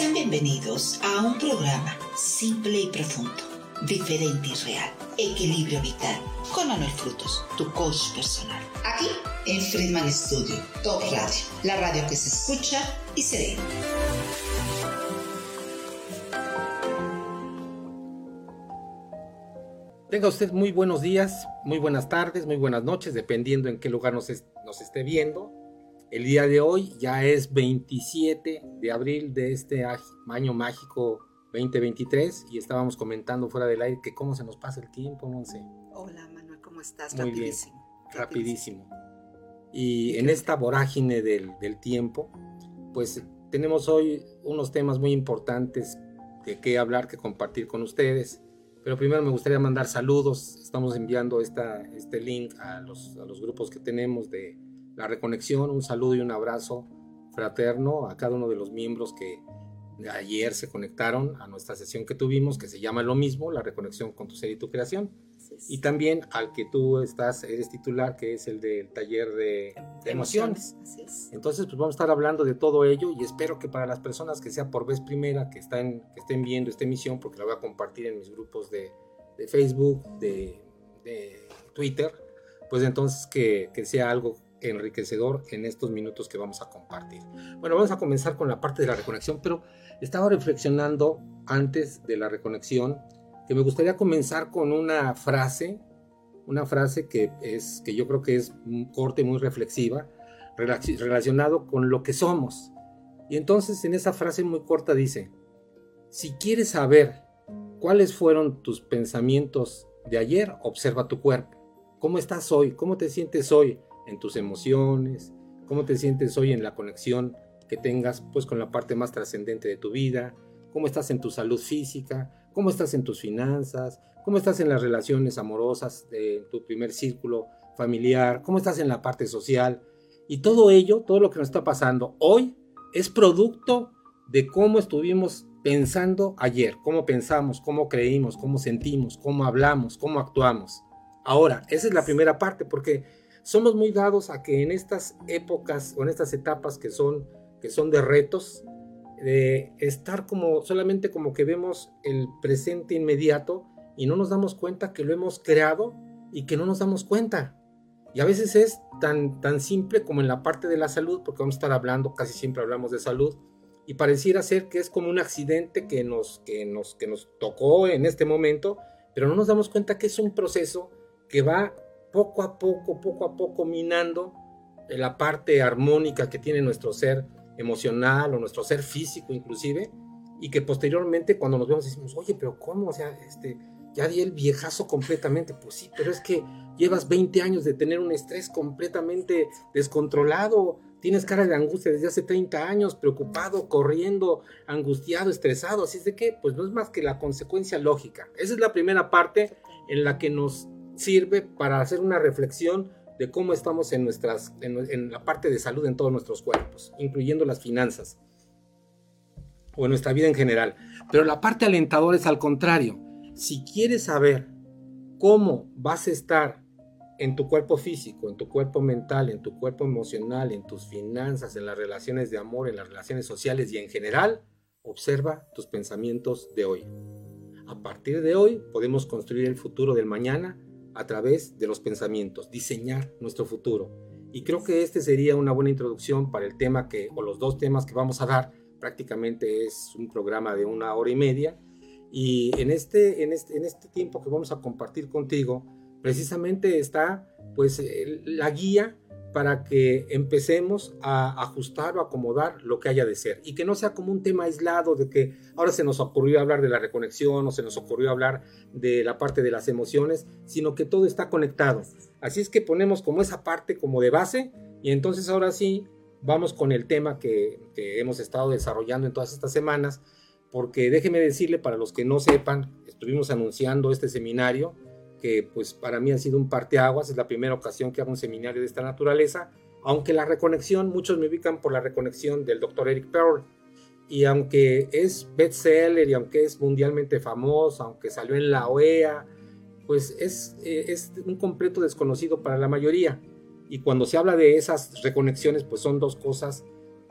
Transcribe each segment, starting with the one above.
Sean bienvenidos a un programa simple y profundo, diferente y real, equilibrio vital, con Manuel Frutos, tu coach personal. Aquí en Friedman Studio, Top Radio, la radio que se escucha y se ve. Tenga usted muy buenos días, muy buenas tardes, muy buenas noches, dependiendo en qué lugar nos, nos esté viendo. El día de hoy ya es 27 de abril de este año mágico 2023 y estábamos comentando fuera del aire que cómo se nos pasa el tiempo, Monse. Hola Manuel, ¿cómo estás? Muy rapidísimo. Bien, rapidísimo. Y en esta vorágine del, del, tiempo, pues tenemos hoy unos temas muy importantes de qué hablar, que compartir con ustedes. Pero primero me gustaría mandar saludos. Estamos enviando esta, este link a los, a los grupos que tenemos de la reconexión, un saludo y un abrazo fraterno a cada uno de los miembros que ayer se conectaron a nuestra sesión que tuvimos, que se llama lo mismo, la reconexión con tu ser y tu creación. Y también al que tú estás, eres titular, que es el del taller de, emociones. Entonces, pues vamos a estar hablando de todo ello y espero que para las personas que sea por vez primera, que, están, que estén viendo esta emisión, porque la voy a compartir en mis grupos de, de Facebook, de, de, Twitter, pues entonces que, que sea algo enriquecedor en estos minutos que vamos a compartir. Bueno, vamos a comenzar con la parte de la reconexión, pero estaba reflexionando antes de la reconexión que me gustaría comenzar con una frase, una frase que es que yo creo que es un corte muy reflexiva relacionado con lo que somos. Y entonces en esa frase muy corta dice, si quieres saber cuáles fueron tus pensamientos de ayer, observa tu cuerpo. ¿Cómo estás hoy? ¿Cómo te sientes hoy? En tus emociones, cómo te sientes hoy en la conexión que tengas pues con la parte más trascendente de tu vida, cómo estás en tu salud física, cómo estás en tus finanzas, cómo estás en las relaciones amorosas de tu primer círculo familiar, cómo estás en la parte social. Y todo ello, todo lo que nos está pasando hoy, es producto de cómo estuvimos pensando ayer, cómo pensamos, cómo creímos, cómo sentimos, cómo hablamos, cómo actuamos. Ahora, esa es la primera parte, porque somos muy dados a que en estas épocas o en estas etapas que son, que son de retos, de estar como solamente como que vemos el presente inmediato y no nos damos cuenta que lo hemos creado y que no nos damos cuenta. Y a veces es tan, tan simple como en la parte de la salud, porque vamos a estar hablando, casi siempre hablamos de salud, y pareciera ser que es como un accidente que nos, que nos, que nos tocó en este momento, pero no nos damos cuenta que es un proceso que va poco a poco, poco a poco minando la parte armónica que tiene nuestro ser emocional o nuestro ser físico inclusive, y que posteriormente cuando nos vemos decimos, oye, pero ¿cómo? O sea, este, ya di el viejazo completamente. Pues sí, pero es que llevas 20 años de tener un estrés completamente descontrolado, tienes cara de angustia desde hace 30 años, preocupado, corriendo, angustiado, estresado, así es de que, pues no es más que la consecuencia lógica. Esa es la primera parte en la que nos sirve para hacer una reflexión de cómo estamos en, nuestras, en, la parte de salud en todos nuestros cuerpos, incluyendo las finanzas o en nuestra vida en general. Pero la parte alentadora es al contrario. Si quieres saber cómo vas a estar en tu cuerpo físico, en tu cuerpo mental, en tu cuerpo emocional, en tus finanzas, en las relaciones de amor, en las relaciones sociales y en general, observa tus pensamientos de hoy. A partir de hoy podemos construir el futuro del mañana a través de los pensamientos, diseñar nuestro futuro. Y creo que este sería una buena introducción para el tema que, o los dos temas que vamos a dar. Prácticamente es un programa de una hora y media. Y en este, en este, en este tiempo que vamos a compartir contigo, precisamente está pues la guía para que empecemos a ajustar o acomodar lo que haya de ser y que no sea como un tema aislado de que ahora se nos ocurrió hablar de la reconexión o se nos ocurrió hablar de la parte de las emociones, sino que todo está conectado. Así es que ponemos como esa parte como de base y entonces ahora sí vamos con el tema que, que hemos estado desarrollando en todas estas semanas, porque déjeme decirle para los que no sepan, estuvimos anunciando este seminario que pues para mí ha sido un parteaguas, es la primera ocasión que hago un seminario de esta naturaleza, aunque la reconexión, muchos me ubican por la reconexión del doctor Eric Pearl, y aunque es bestseller y aunque es mundialmente famoso, aunque salió en la OEA, pues es, eh, es un completo desconocido para la mayoría. Y cuando se habla de esas reconexiones, pues son dos cosas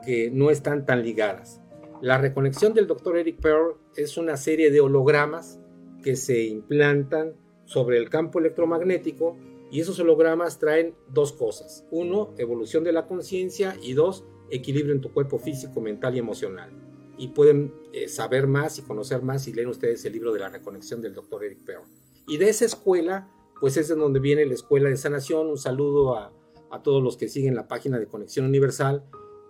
que no están tan ligadas. La reconexión del doctor Eric Pearl es una serie de hologramas que se implantan sobre el campo electromagnético y esos hologramas traen dos cosas. Uno, evolución de la conciencia y dos, equilibrio en tu cuerpo físico, mental y emocional. Y pueden eh, saber más y conocer más si leen ustedes el libro de la reconexión del doctor Eric Pearl. Y de esa escuela, pues es de donde viene la Escuela de Sanación. Un saludo a, a todos los que siguen la página de Conexión Universal,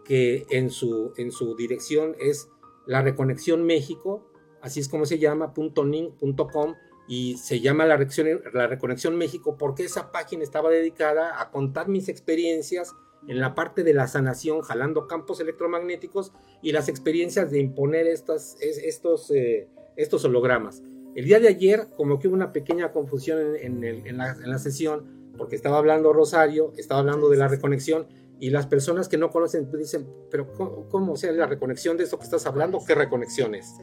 que en su, en su dirección es la Reconexión México, así es como se llama, .ning.com y se llama la Reconexión, la Reconexión México porque esa página estaba dedicada a contar mis experiencias en la parte de la sanación, jalando campos electromagnéticos y las experiencias de imponer estas, estos, eh, estos hologramas. El día de ayer, como que hubo una pequeña confusión en, en, la, en la sesión, porque estaba hablando Rosario, estaba hablando de la reconexión, y las personas que no conocen dicen, pero ¿cómo, cómo o sea, la reconexión de esto que estás hablando? ¿Qué reconexión es?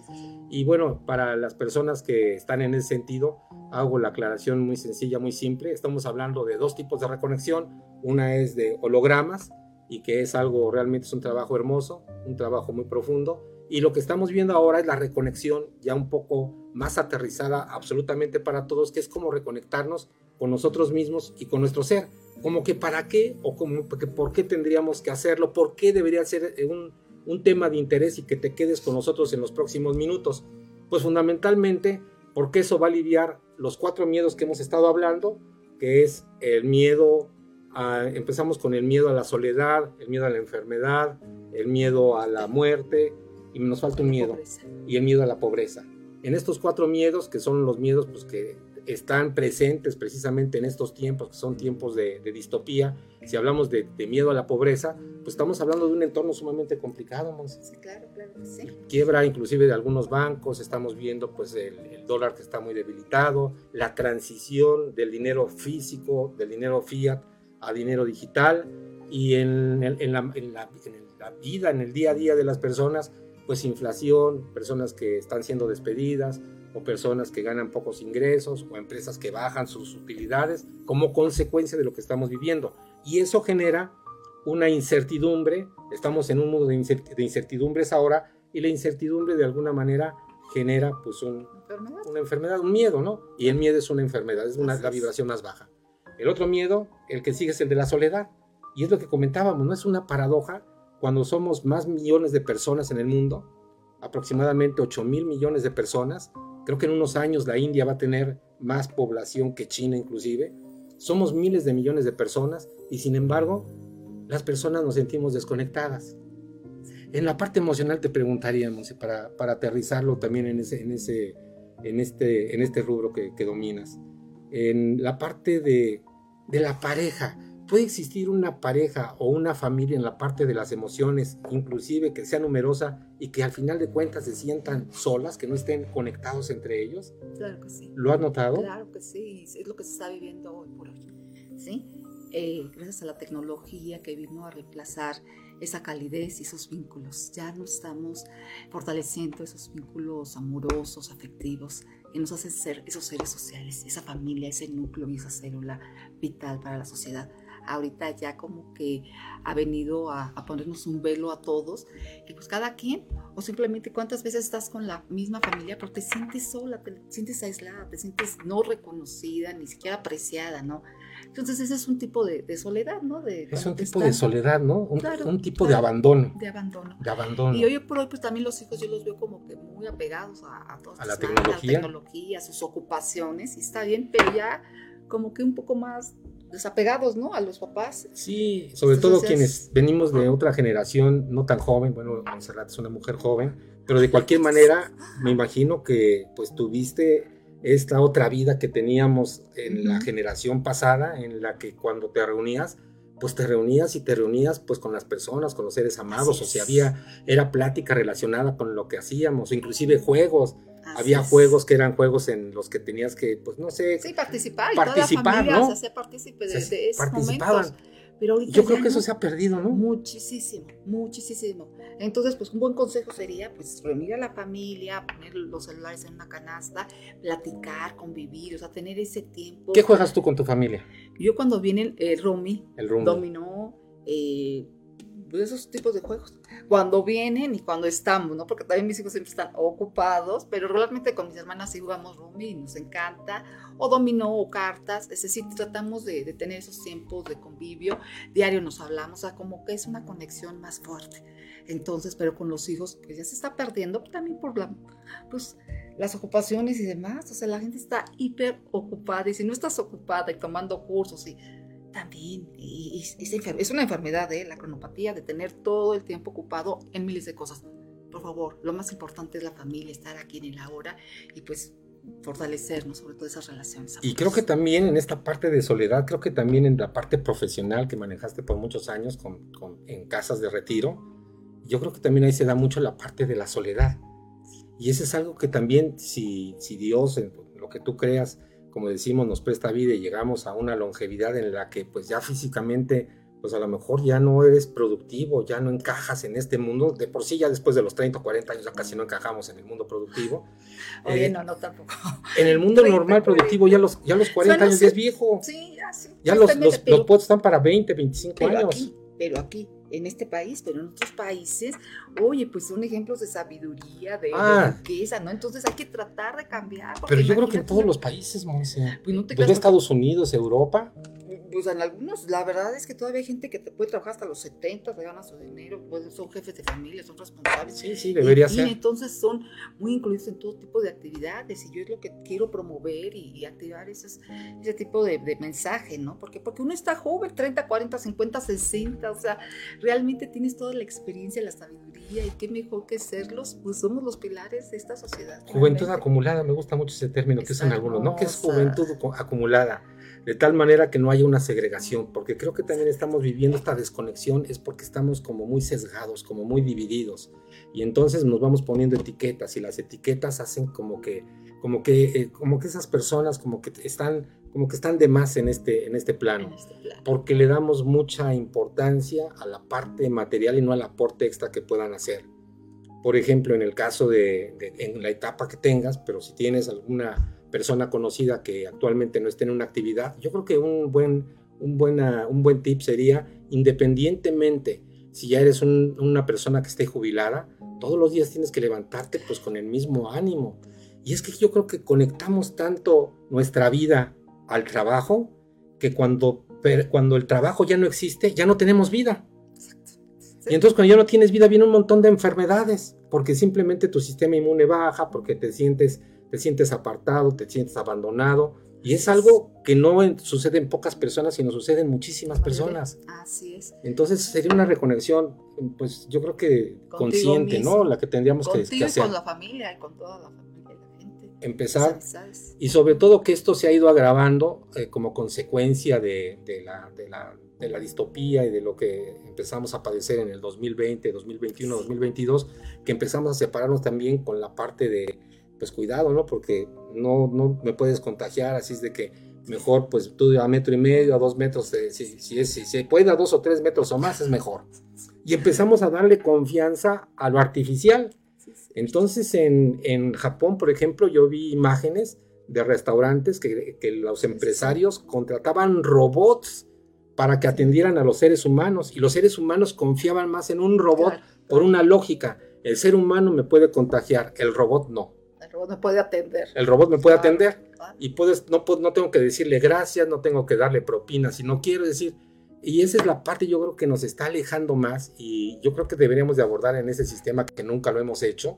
Y bueno, para las personas que están en ese sentido, hago la aclaración muy sencilla, muy simple. Estamos hablando de dos tipos de reconexión. Una es de hologramas y que es algo realmente es un trabajo hermoso, un trabajo muy profundo. Y lo que estamos viendo ahora es la reconexión ya un poco más aterrizada absolutamente para todos, que es como reconectarnos con nosotros mismos y con nuestro ser. Como que para qué o como que por qué tendríamos que hacerlo, por qué debería ser un, un tema de interés y que te quedes con nosotros en los próximos minutos? Pues fundamentalmente porque eso va a aliviar los cuatro miedos que hemos estado hablando, que es el miedo, a, empezamos con el miedo a la soledad, el miedo a la enfermedad, el miedo a la muerte, y nos falta un miedo, y el miedo a la pobreza. En estos cuatro miedos, que son los miedos pues, que están presentes precisamente en estos tiempos, que son tiempos de, de distopía. Si hablamos de, de, miedo a la pobreza, pues estamos hablando de un entorno sumamente complicado, Monse. Sí, claro, claro sí. Quiebra inclusive de algunos bancos, estamos viendo pues el, el, dólar que está muy debilitado, la transición del dinero físico, del dinero fiat a dinero digital y en, el, en, la, en, la, en la vida, en el día a día de las personas, pues inflación, personas que están siendo despedidas, o personas que ganan pocos ingresos o empresas que bajan sus utilidades como consecuencia de lo que estamos viviendo. Y eso genera una incertidumbre, estamos en un mundo de incertidumbres ahora y la incertidumbre de alguna manera genera pues un, ¿Enfermedad? una enfermedad, un miedo, ¿no? Y el miedo es una enfermedad, es una, la vibración más baja. El otro miedo, el que sigue es el de la soledad. Y es lo que comentábamos, ¿no? Es una paradoja cuando somos más millones de personas en el mundo, aproximadamente 8 mil millones de personas, Creo que en unos años la India va a tener más población que China inclusive. Somos miles de millones de personas y sin embargo las personas nos sentimos desconectadas. En la parte emocional te preguntaríamos, para, para aterrizarlo también en, ese, en, ese, en, este, en este rubro que, que dominas. En la parte de, de la pareja, puede existir una pareja o una familia en la parte de las emociones, inclusive que sea numerosa y que al final de cuentas se sientan solas, que no estén conectados entre ellos? Claro que sí. ¿Lo has notado? Claro que sí, es lo que se está viviendo hoy por hoy. ¿sí? Eh, gracias a la tecnología que vino a reemplazar esa calidez y esos vínculos. Ya no estamos fortaleciendo esos vínculos amorosos, afectivos, que nos hacen ser esos seres sociales, esa familia, ese núcleo y esa célula vital para la sociedad ahorita ya como que ha venido a, a, ponernos un velo a todos y pues cada quien o simplemente cuántas veces estás con la misma familia pero te sientes sola, te sientes aislada, te sientes no reconocida, ni siquiera apreciada, ¿no? Entonces ese es un tipo de, de soledad, ¿no? De, es un tipo están... de soledad, ¿no? Un, claro, un tipo claro, de abandono. De abandono. De abandono. Y hoy por hoy pues también los hijos yo los veo como que muy apegados a, a, todas a la tecnología. a la tecnología, a sus ocupaciones y está bien, pero ya como que un poco más desapegados, ¿no? A los papás. Sí, sobre Entonces, todo quienes venimos de otra generación, no tan joven, bueno, Montserrat es una mujer joven, pero de cualquier manera me imagino que pues tuviste esta otra vida que teníamos en uh -huh. la generación pasada, en la que cuando te reunías, pues te reunías y te reunías pues con las personas, con los seres amados, o sea, había, era plática relacionada con lo que hacíamos, inclusive juegos, Así había es. juegos que eran juegos en los que tenías que, pues no sé, sí, participar, participar, y toda la familia ¿no? se hacía partícipe de, de esos momentos. Pero ahorita Yo creo que eso se ha perdido, ¿no? Muchísimo, muchísimo. Entonces, pues un buen consejo sería, pues, reunir a la familia, poner los celulares en una canasta, platicar, convivir, o sea, tener ese tiempo. ¿Qué juegas tú con tu familia? Yo cuando viene el, el Romy, el Romy. dominó, eh, pues, esos tipos de juegos. Cuando vienen y cuando estamos, ¿no? Porque también mis hijos siempre están ocupados, pero regularmente con mis hermanas sí jugamos rumi nos encanta, o dominó o cartas, es decir, tratamos de, de, tener esos tiempos de convivio, diario nos hablamos, o sea, como que es una conexión más fuerte. Entonces, pero con los hijos, que ya se está perdiendo también por la, pues, las ocupaciones y demás, o sea, la gente está hiper ocupada y si no estás ocupada y tomando cursos y también, y, es, una enfermedad, ¿eh? la cronopatía, de tener todo el tiempo ocupado en miles de cosas. Por favor, lo más importante es la familia, estar aquí en el ahora y pues fortalecernos, sobre todo esas relaciones. Y creo que también en esta parte de soledad, creo que también en la parte profesional que manejaste por muchos años con, en casas de retiro, yo creo que también ahí se da mucho la parte de la soledad. Y eso es algo que también, si, si Dios, en lo que tú creas, como decimos, nos presta vida y llegamos a una longevidad en la que pues ya físicamente, pues a lo mejor ya no eres productivo, ya no encajas en este mundo, de por sí ya después de los 30 o 40 años ya casi no encajamos en el mundo productivo. Oye, eh, no, no tampoco. En el mundo normal productivo ya los, ya los 40 años ya es viejo. Sí, ya sí. Ya los, los, los, están para 20, 25 años. pero aquí en este país, pero en otros países, oye, pues son ejemplos de sabiduría, de, ah. riqueza, ¿no? Entonces hay que tratar de cambiar. Pero yo creo que en todos los países, Monse. Pues no te pues Estados Unidos, Europa pues en algunos, la verdad es que todavía hay gente que te puede trabajar hasta los 70, te gana su dinero, pues son jefes de familia, son responsables. Sí, sí, debería ser. Y entonces son muy incluidos en todo tipo de actividades y yo es lo que quiero promover y, activar ese tipo de, mensaje, ¿no? Porque, porque uno está joven, 30, 40, 50, 60, o sea, realmente tienes toda la experiencia, la sabiduría y qué mejor que serlos, pues somos los pilares de esta sociedad. Juventud acumulada, me gusta mucho ese término que usan algunos, ¿no? Que es juventud acumulada de tal manera que no haya una segregación, porque creo que también estamos viviendo esta desconexión, es porque estamos como muy sesgados, como muy divididos, y entonces nos vamos poniendo etiquetas, y las etiquetas hacen como que, como que, eh, como que esas personas como que están, como que están de más en este, en este plano, este porque le damos mucha importancia a la parte material y no al aporte extra que puedan hacer. Por ejemplo, en el caso de, de en la etapa que tengas, pero si tienes alguna persona conocida que actualmente no esté en una actividad, yo creo que un buen, un buena, un buen tip sería, independientemente si ya eres una persona que esté jubilada, todos los días tienes que levantarte pues con el mismo ánimo. Y es que yo creo que conectamos tanto nuestra vida al trabajo que cuando, cuando el trabajo ya no existe, ya no tenemos vida. Y entonces cuando ya no tienes vida viene un montón de enfermedades, porque simplemente tu sistema inmune baja, porque te sientes te sientes apartado, te sientes abandonado. Y es algo que no sucede en pocas personas, sino sucede en muchísimas personas. Así es. Entonces sería una reconexión, pues yo creo que consciente, ¿no? La que tendríamos que, que, hacer. con la familia y con toda la familia la gente. Empezar. Y sobre todo que esto se ha ido agravando eh, como consecuencia de, de, la, de, la, de, la, distopía y de lo que empezamos a padecer en el 2020, 2021, 2022, que empezamos a separarnos también con la parte de pues cuidado, ¿no? Porque no, no me puedes contagiar, así es de que mejor pues tú a metro y medio, a dos metros, si, si, es, si se puede a dos o tres metros o más, es mejor. Y empezamos a darle confianza a lo artificial. Entonces en, en Japón, por ejemplo, yo vi imágenes de restaurantes que, que los empresarios contrataban robots para que atendieran a los seres humanos y los seres humanos confiaban más en un robot por una lógica. El ser humano me puede contagiar, el robot no robot me puede atender. El robot me puede atender y puedes, no, no tengo que decirle gracias, no tengo que darle propina, si no quiero decir. Y esa es la parte yo creo que nos está alejando más y yo creo que deberíamos de abordar en ese sistema que nunca lo hemos hecho,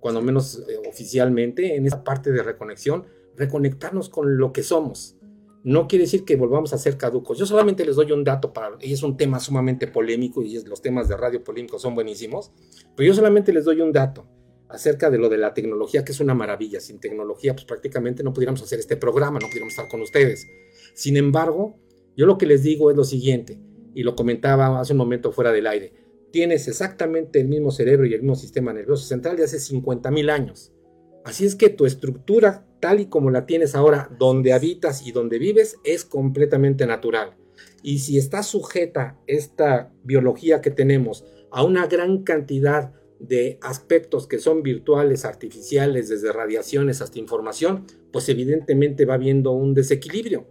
cuando menos eh, oficialmente, en esa parte de reconexión, reconectarnos con lo que somos. No quiere decir que volvamos a ser caducos. Yo solamente les doy un dato para, y es un tema sumamente polémico y los temas de radio polémicos son buenísimos, pero yo solamente les doy un dato acerca de lo de la tecnología, que es una maravilla. Sin tecnología, pues prácticamente no pudiéramos hacer este programa, no pudiéramos estar con ustedes. Sin embargo, yo lo que les digo es lo siguiente, y lo comentaba hace un momento fuera del aire. Tienes exactamente el mismo cerebro y el mismo sistema nervioso central de hace 50 mil años. Así es que tu estructura, tal y como la tienes ahora, donde habitas y donde vives, es completamente natural. Y si está sujeta esta biología que tenemos a una gran cantidad de aspectos que son virtuales, artificiales, desde radiaciones hasta información, pues evidentemente va habiendo un desequilibrio.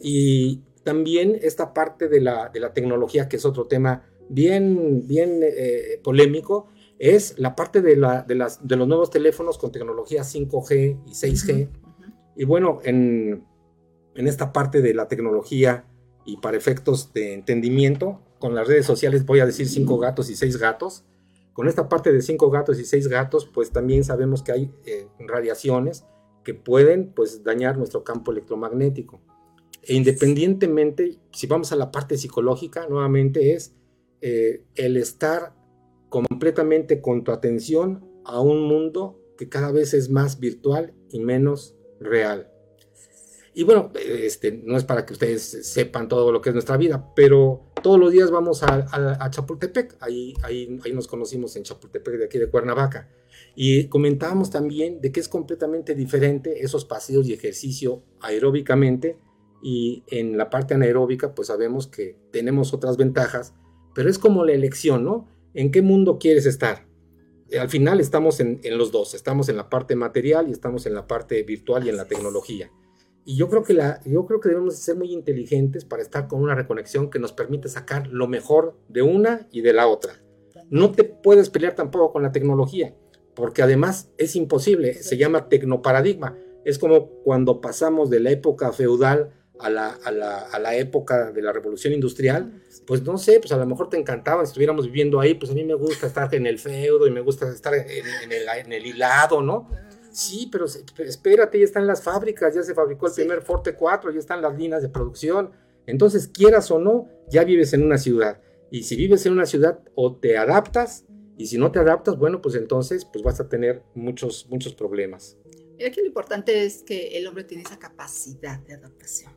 Y también esta parte de la, de la tecnología, que es otro tema bien, bien eh, polémico es la parte de, la, de, las, de, los nuevos teléfonos con tecnología 5G y 6G. Y bueno, en, en, esta parte de la tecnología y para efectos de entendimiento, con las redes sociales voy a decir cinco gatos y seis gatos. Con esta parte de cinco gatos y seis gatos, pues también sabemos que hay eh, radiaciones que pueden pues dañar nuestro campo electromagnético. E independientemente, si vamos a la parte psicológica, nuevamente es eh, el estar completamente con tu atención a un mundo que cada vez es más virtual y menos real. Y bueno, este, no es para que ustedes sepan todo lo que es nuestra vida, pero todos los días vamos a, Chapultepec. Ahí, ahí, ahí nos conocimos en Chapultepec, de aquí de Cuernavaca. Y comentábamos también de que es completamente diferente esos paseos y ejercicio aeróbicamente. Y en la parte anaeróbica, pues sabemos que tenemos otras ventajas, pero es como la elección, ¿no? ¿En qué mundo quieres estar? Al final estamos en, en los dos, estamos en la parte material y estamos en la parte virtual y en la tecnología. Y yo creo que, la, yo creo que debemos ser muy inteligentes para estar con una reconexión que nos permite sacar lo mejor de una y de la otra. No te puedes pelear tampoco con la tecnología, porque además es imposible, se llama tecnoparadigma. Es como cuando pasamos de la época feudal a la, a la, a la época de la revolución industrial, pues no sé, pues a lo mejor te encantaba si estuviéramos viviendo ahí, pues a mí me gusta estar en el feudo y me gusta estar en, en, el, en el hilado, ¿no? Sí, pero, espérate, ya están las fábricas, ya se fabricó el primer Forte 4, ya están las líneas de producción. Entonces, quieras o no, ya vives en una ciudad. Y si vives en una ciudad, o te adaptas, y si no te adaptas, bueno, pues entonces pues vas a tener muchos, muchos problemas. Y aquí lo importante es que el hombre tiene esa capacidad de adaptación,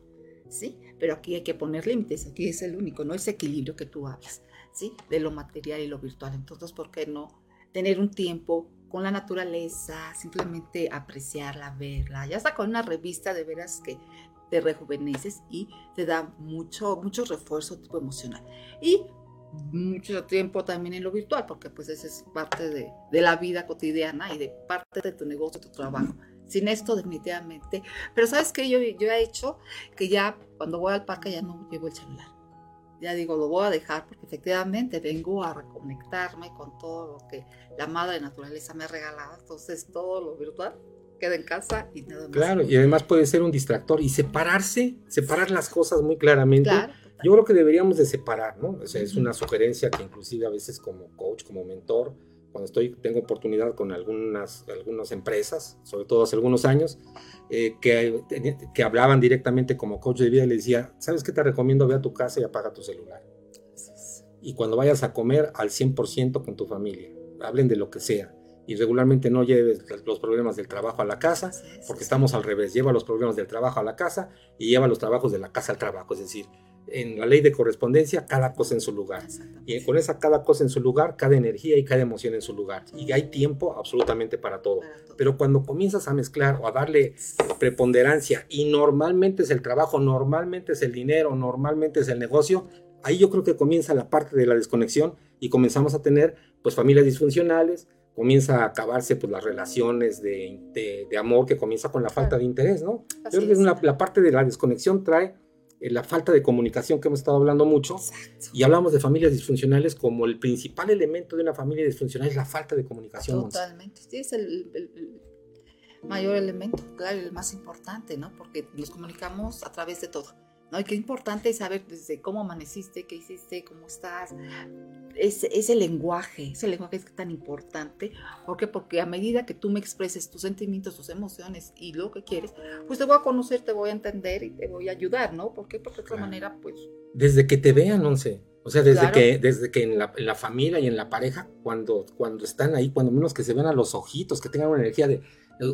¿sí? Pero aquí hay que poner límites, aquí es el único, ¿no? Ese equilibrio que tú hablas, ¿sí? De lo material y lo virtual. Entonces, ¿por qué no tener un tiempo con la naturaleza, simplemente apreciarla, verla, ya está con una revista de veras que te rejuveneces y te da mucho, mucho refuerzo tipo emocional. Y mucho tiempo también en lo virtual, porque pues esa es parte de, de la vida cotidiana y de parte de tu negocio, tu trabajo. Sin esto definitivamente. Pero sabes que yo, yo he hecho que ya cuando voy al parque ya no llevo el celular ya digo, lo voy a dejar porque efectivamente vengo a reconectarme con todo lo que la madre naturaleza me ha regalado. Entonces todo lo virtual queda en casa y nada más. Claro, y además puede ser un distractor y separarse, separar las cosas muy claramente. Yo creo que deberíamos de separar, ¿no? O sea, es una sugerencia que inclusive a veces como coach, como mentor, cuando estoy, tengo oportunidad con algunas, algunas empresas, sobre todo hace algunos años, eh, que, que hablaban directamente como coach de vida y le decía, ¿sabes qué te recomiendo? Ve a tu casa y apaga tu celular. Y cuando vayas a comer al 100% con tu familia, hablen de lo que sea. Y regularmente no lleves los problemas del trabajo a la casa, porque estamos al revés. Lleva los problemas del trabajo a la casa y lleva los trabajos de la casa al trabajo. Es decir, en la ley de correspondencia, cada cosa en su lugar. Y con esa cada cosa en su lugar, cada energía y cada emoción en su lugar. Y hay tiempo absolutamente para todo. Pero cuando comienzas a mezclar o a darle preponderancia, y normalmente es el trabajo, normalmente es el dinero, normalmente es el negocio, ahí yo creo que comienza la parte de la desconexión y comenzamos a tener pues familias disfuncionales, comienza a acabarse pues las relaciones de, de, amor que comienza con la falta de interés, ¿no? yo creo que la parte de la desconexión trae la falta de comunicación que hemos estado hablando mucho. Y hablamos de familias disfuncionales como el principal elemento de una familia disfuncional es la falta de comunicación. Totalmente. Sí, es el, mayor elemento, claro, el más importante, ¿no? Porque nos comunicamos a través de todo. ¿No? Y qué importante es saber desde cómo amaneciste, qué hiciste, cómo estás. Ese, ese lenguaje, ese lenguaje es tan importante. ¿Por qué? Porque a medida que tú me expreses tus sentimientos, tus emociones y lo que quieres, pues te voy a conocer, te voy a entender y te voy a ayudar, ¿no? ¿Por qué? Porque de otra manera, pues... Desde que te vean, Once. O sea, desde que, desde que en la, en la, familia y en la pareja, cuando, cuando están ahí, cuando menos que se vean a los ojitos, que tengan una energía de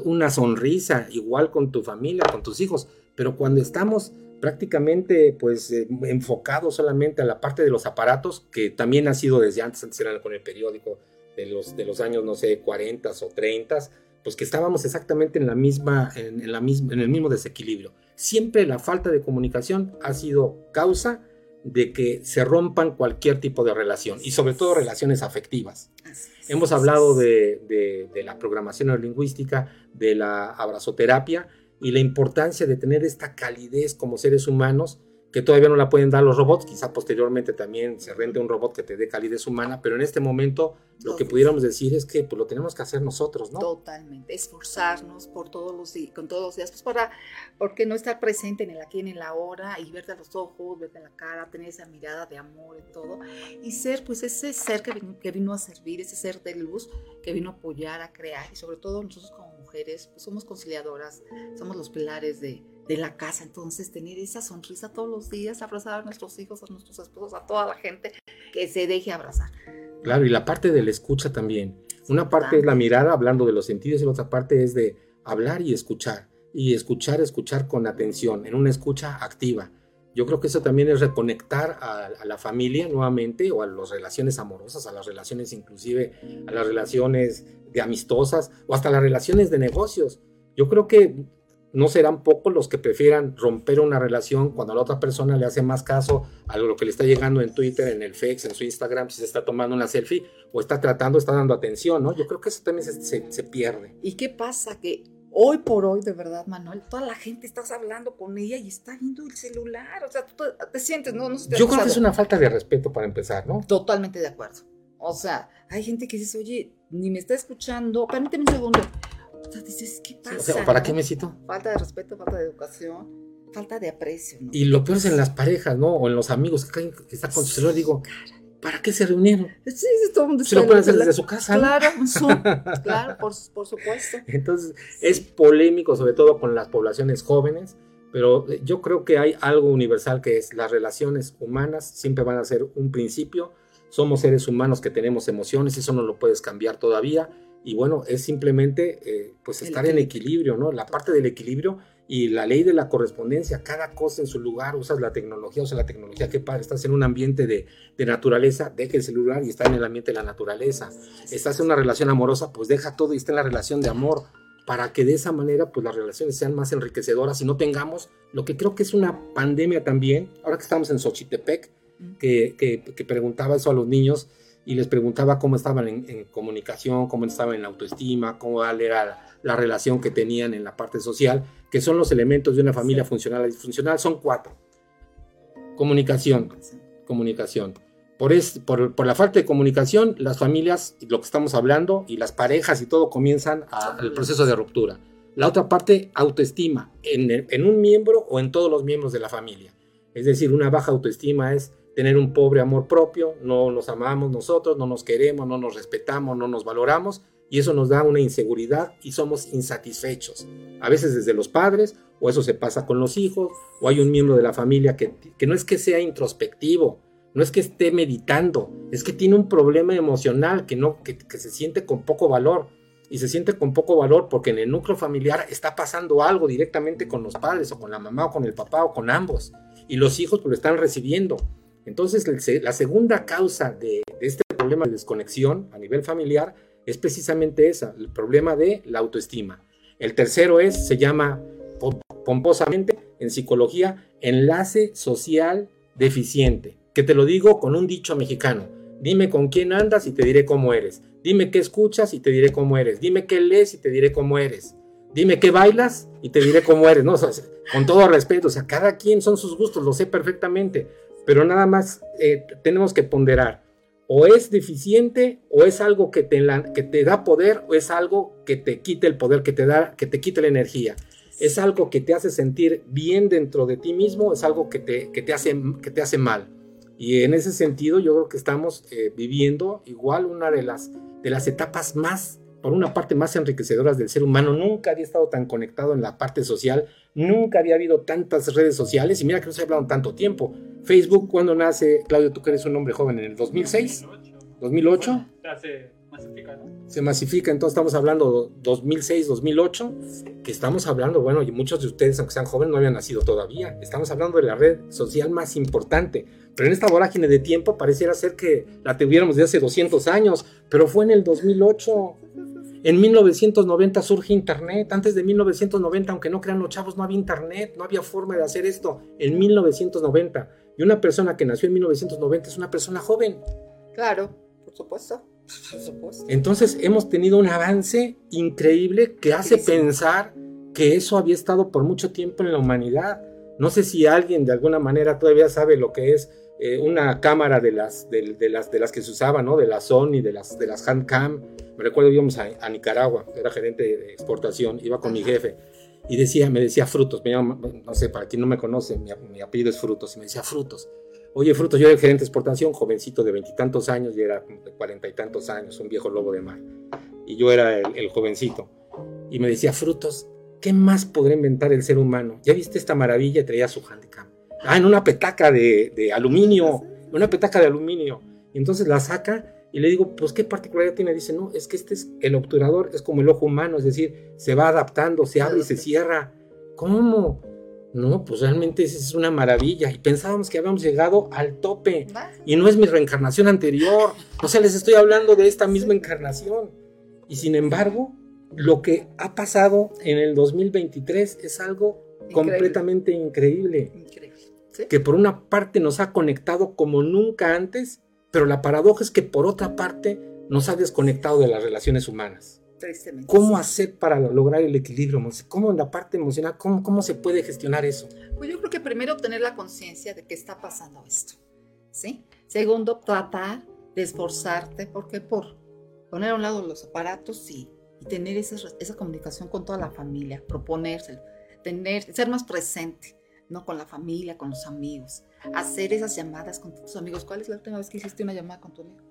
una sonrisa, igual con tu familia, con tus hijos, pero cuando estamos prácticamente pues eh, enfocado solamente a la parte de los aparatos, que también ha sido desde antes, antes era con el periódico de los, de los años, no sé, 40 o 30, pues que estábamos exactamente en, la misma, en, la misma, en el mismo desequilibrio. Siempre la falta de comunicación ha sido causa de que se rompan cualquier tipo de relación y sobre todo relaciones afectivas. Hemos hablado de, de, de la programación neurolingüística, de la abrazoterapia, y la importancia de tener esta calidez como seres humanos que todavía no la pueden dar los robots, quizá posteriormente también se rente un robot que te dé calidez humana, pero en este momento lo que pudiéramos decir es que pues, lo tenemos que hacer nosotros, ¿no? Totalmente, esforzarnos por todos los días, con todos los días, pues para, porque no estar presente en el aquí, en el ahora, y verte a los ojos, verte a la cara, tener esa mirada de amor y todo, y ser pues ese ser que vino, que vino a servir, ese ser de luz que vino a apoyar, a crear, y sobre todo nosotros como mujeres, pues somos conciliadoras, somos los pilares de de la casa. Entonces, tener esa sonrisa todos los días, abrazar a nuestros hijos, a nuestros esposos, a toda la gente que se deje abrazar. Claro, y la parte de la escucha también. Una parte es la mirada, hablando de los sentidos, y la otra parte es de hablar y escuchar. Y escuchar, escuchar con atención, en una escucha activa. Yo creo que eso también es reconectar a, a, la familia nuevamente o a las relaciones amorosas, a las relaciones inclusive, a las relaciones de amistosas o hasta las relaciones de negocios. Yo creo que no serán pocos los que prefieran romper una relación cuando a la otra persona le hace más caso a lo que le está llegando en Twitter, en el Face, en su Instagram, si se está tomando una selfie o está tratando, está dando atención, ¿no? Yo creo que eso también se, se, pierde. ¿Y qué pasa? Que hoy por hoy, de verdad, Manuel, toda la gente estás hablando con ella y está viendo el celular, o sea, tú te, sientes, ¿no? no Yo creo que es una falta de respeto para empezar, ¿no? Totalmente de acuerdo. O sea, hay gente que dice, oye, ni me está escuchando, permíteme un segundo dices, ¿qué pasa? ¿para qué me cito? Falta de respeto, falta de educación, falta de aprecio. Y lo peor es en las parejas, ¿no? O en los amigos que, que están con su celular, digo, ¿para qué se reunieron? Sí, todo mundo Se lo pueden hacer desde su casa. Claro, claro, por, por supuesto. Entonces, es polémico, sobre todo con las poblaciones jóvenes, pero yo creo que hay algo universal que es las relaciones humanas siempre van a ser un principio. Somos seres humanos que tenemos emociones, eso no lo puedes cambiar todavía y bueno, es simplemente eh, pues estar en equilibrio, ¿no? La parte del equilibrio y la ley de la correspondencia, cada cosa en su lugar, usas la tecnología, usas la tecnología, qué padre, estás en un ambiente de, de naturaleza, deja el celular y está en el ambiente de la naturaleza. Estás en una relación amorosa, pues deja todo y está en la relación de amor, para que de esa manera pues las relaciones sean más enriquecedoras y no tengamos lo que creo que es una pandemia también, ahora que estamos en Xochitepec, que, que, que preguntaba eso a los niños, y les preguntaba cómo estaban en, comunicación, cómo estaban en la autoestima, cómo era la, relación que tenían en la parte social, que son los elementos de una familia funcional y disfuncional. Son cuatro. Comunicación, comunicación. Por, es, por, por, la falta de comunicación, las familias, lo que estamos hablando, y las parejas y todo comienzan el proceso de ruptura. La otra parte, autoestima, en, en un miembro o en todos los miembros de la familia. Es decir, una baja autoestima es tener un pobre amor propio, no nos amamos nosotros, no nos queremos, no nos respetamos, no nos valoramos y eso nos da una inseguridad y somos insatisfechos. A veces desde los padres o eso se pasa con los hijos o hay un miembro de la familia que, que no es que sea introspectivo, no es que esté meditando, es que tiene un problema emocional que, no, que, que se siente con poco valor y se siente con poco valor porque en el núcleo familiar está pasando algo directamente con los padres o con la mamá o con el papá o con ambos y los hijos lo están recibiendo entonces, la segunda causa de, este problema de desconexión a nivel familiar es precisamente esa, el problema de la autoestima. El tercero es, se llama pomposamente en psicología, enlace social deficiente, que te lo digo con un dicho mexicano. Dime con quién andas y te diré cómo eres. Dime qué escuchas y te diré cómo eres. Dime qué lees y te diré cómo eres. Dime qué bailas y te diré cómo eres. No, con todo respeto, o sea, cada quien son sus gustos, lo sé perfectamente pero nada más eh, tenemos que ponderar. O es deficiente, o es algo que te, da poder, o es algo que te quite el poder, que te, da, que te quite la energía. Es algo que te hace sentir bien dentro de ti mismo, es algo que te, que te, hace, que te hace mal. Y en ese sentido yo creo que estamos eh, viviendo igual una de las, de las etapas más, por una parte, más enriquecedoras del ser humano. Nunca había estado tan conectado en la parte social, nunca había habido tantas redes sociales, y mira que no se ha hablado tanto tiempo. Facebook, ¿cuándo nace? Claudio, tú que eres un hombre joven, ¿en el 2006? 2008. Se masifica, ¿no? Se masifica, entonces estamos hablando 2006, 2008, que estamos hablando, bueno, y muchos de ustedes, aunque sean jóvenes, no habían nacido todavía. Estamos hablando de la red social más importante. Pero en esta vorágine de tiempo pareciera ser que la tuviéramos de hace 200 años, pero fue en el 2008. En 1990 surge Internet. Antes de 1990, aunque no crean los chavos, no había Internet, no había forma de hacer esto. En 1990. Y una persona que nació en 1990 es una persona joven. Claro, por supuesto. Por supuesto. Entonces hemos tenido un avance increíble que hace pensar que eso había estado por mucho tiempo en la humanidad. No sé si alguien de alguna manera todavía sabe lo que es eh, una cámara de las, de, las, de las que se usaban, ¿no? De la Sony, de las, de las Handcam. Me recuerdo íbamos a, a Nicaragua, era gerente de exportación, iba con mi jefe y decía, me decía frutos, me llama, no sé, para quien no me conoce, mi, mi, apellido es frutos, y me decía frutos. Oye, frutos, yo era el gerente de exportación, jovencito de veintitantos años, y era de cuarenta y tantos años, un viejo lobo de mar. Y yo era el, el jovencito. Y me decía, frutos, ¿qué más podrá inventar el ser humano? ¿Ya viste esta maravilla? Traía su handicap. Ah, en una petaca de, de aluminio, una petaca de aluminio. Y entonces la saca y le digo, pues qué particularidad tiene. Dice, no, es que este es el obturador, es como el ojo humano, es decir, se va adaptando, se abre y se cierra. ¿Cómo? No, pues realmente es una maravilla. Y pensábamos que habíamos llegado al tope. Y no es mi reencarnación anterior. O sea, les estoy hablando de esta misma encarnación. Y sin embargo, lo que ha pasado en el 2023 es algo increíble. completamente increíble. increíble. ¿Sí? Que por una parte nos ha conectado como nunca antes pero la paradoja es que por otra parte nos ha desconectado de las relaciones humanas. Tristemente. ¿Cómo hacer para lograr el equilibrio? ¿Cómo en la parte emocional, cómo, cómo se puede gestionar eso? Pues yo creo que primero tener la conciencia de que está pasando esto, ¿sí? Segundo, tratar de esforzarte, porque por poner a un lado los aparatos y, y tener esa, esa comunicación con toda la familia, proponérselo, tener, ser más presente, ¿no? Con la familia, con los amigos hacer esas llamadas con tus amigos. ¿Cuál es la última vez que hiciste una llamada con tu amigo?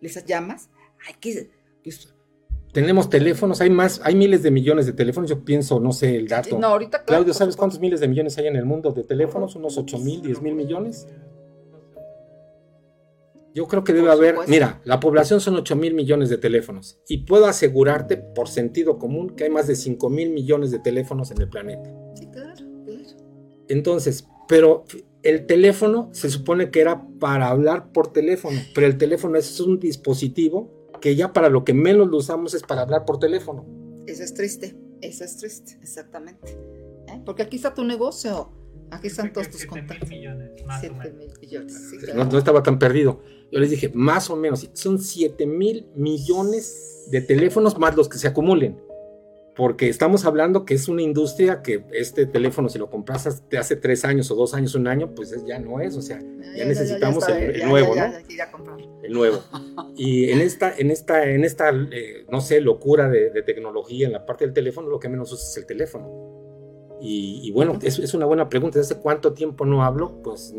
¿Les llamas? Hay que... Pues, tenemos teléfonos, hay más, hay miles de millones de teléfonos, yo pienso, no sé el dato. No, ahorita, claro, Claudio, ¿sabes cuántos miles de millones hay en el mundo de teléfonos? ¿Unos 8 mil, 10 mil millones? Yo creo que debe por haber, supuesto. mira, la población son 8 mil millones de teléfonos y puedo asegurarte por sentido común que hay más de 5 mil millones de teléfonos en el planeta. Sí, claro, claro. Entonces, pero el teléfono se supone que era para hablar por teléfono, pero el teléfono es un dispositivo que ya para lo que menos lo usamos es para hablar por teléfono. Eso es triste, eso es triste, exactamente. ¿Eh? Porque aquí está tu negocio, aquí están todos tus contactos. millones, más 7 mil millones, sí, no, claro. no, estaba tan perdido. Yo les dije, más o menos, son 7 mil millones de teléfonos más los que se acumulen porque estamos hablando que es una industria que este teléfono, si lo compras de hace tres años o dos años, un año, pues ya no es, o sea, ya, ya necesitamos ya, ya el, el nuevo, ¿no? El nuevo. Y en esta, en esta, en esta eh, no sé, locura de, de, tecnología en la parte del teléfono, lo que menos usa es el teléfono. Y, y bueno, es, es, una buena pregunta. ¿Hace cuánto tiempo no hablo? Pues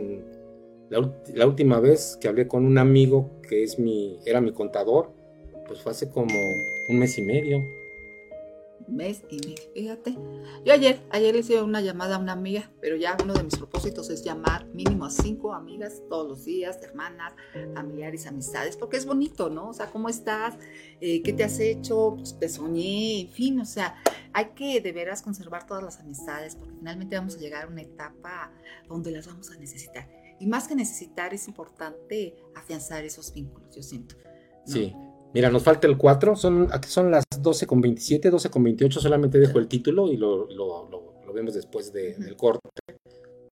la, la, última vez que hablé con un amigo que es mi, era mi contador, pues fue hace como un mes y medio mes y medio. Fíjate. Yo ayer, ayer le hice una llamada a una amiga, pero ya uno de mis propósitos es llamar mínimo a cinco amigas todos los días, hermanas, familiares, amistades, porque es bonito, ¿no? O sea, ¿cómo estás? Eh, ¿Qué te has hecho? Pues te soñé, en fin, o sea, hay que de veras conservar todas las amistades, porque finalmente vamos a llegar a una etapa donde las vamos a necesitar. Y más que necesitar, es importante afianzar esos vínculos, yo siento. ¿no? Sí. Mira, nos falta el 4, son, aquí son las 12 con 27, 12 con 28, solamente dejo el título y lo, lo, lo, lo vemos después de, del corte.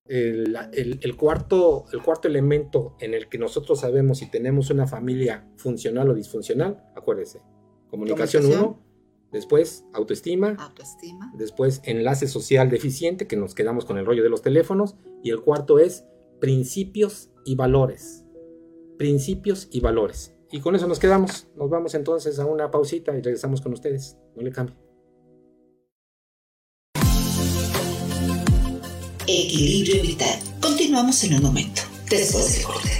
El, el, el, cuarto, el cuarto elemento en el que nosotros sabemos si tenemos una familia funcional o disfuncional, acuérdese, comunicación 1, después autoestima, autoestima, después enlace social deficiente, que nos quedamos con el rollo de los teléfonos, y el cuarto es principios y valores. Principios y valores. Y con eso nos quedamos. Nos vamos entonces a una pausita y regresamos con ustedes. No le cambie. Equilibrio vital. Continuamos en un momento. Después del corte.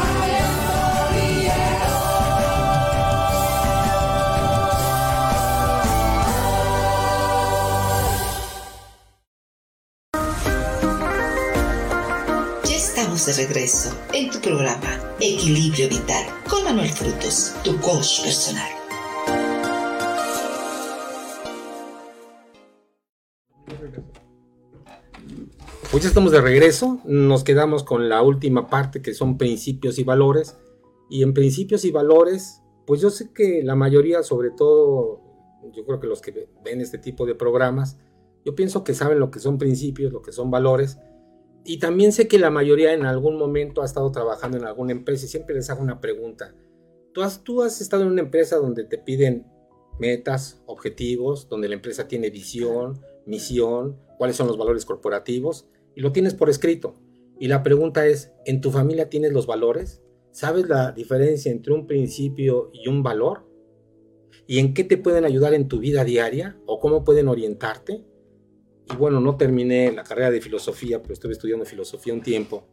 Estamos de regreso en tu programa Equilibrio Vital con Manuel Frutos, tu coach personal. Pues ya estamos de regreso, nos quedamos con la última parte que son principios y valores. Y en principios y valores, pues yo sé que la mayoría, sobre todo, yo creo que los que ven este tipo de programas, yo pienso que saben lo que son principios, lo que son valores. Y también sé que la mayoría en algún momento ha estado trabajando en alguna empresa y siempre les hago una pregunta. ¿Tú has, tú has estado en una empresa donde te piden metas, objetivos, donde la empresa tiene visión, misión, cuáles son los valores corporativos y lo tienes por escrito. Y la pregunta es, ¿en tu familia tienes los valores? ¿Sabes la diferencia entre un principio y un valor? ¿Y en qué te pueden ayudar en tu vida diaria o cómo pueden orientarte? Y bueno, no terminé la carrera de filosofía, pero estuve estudiando filosofía un tiempo.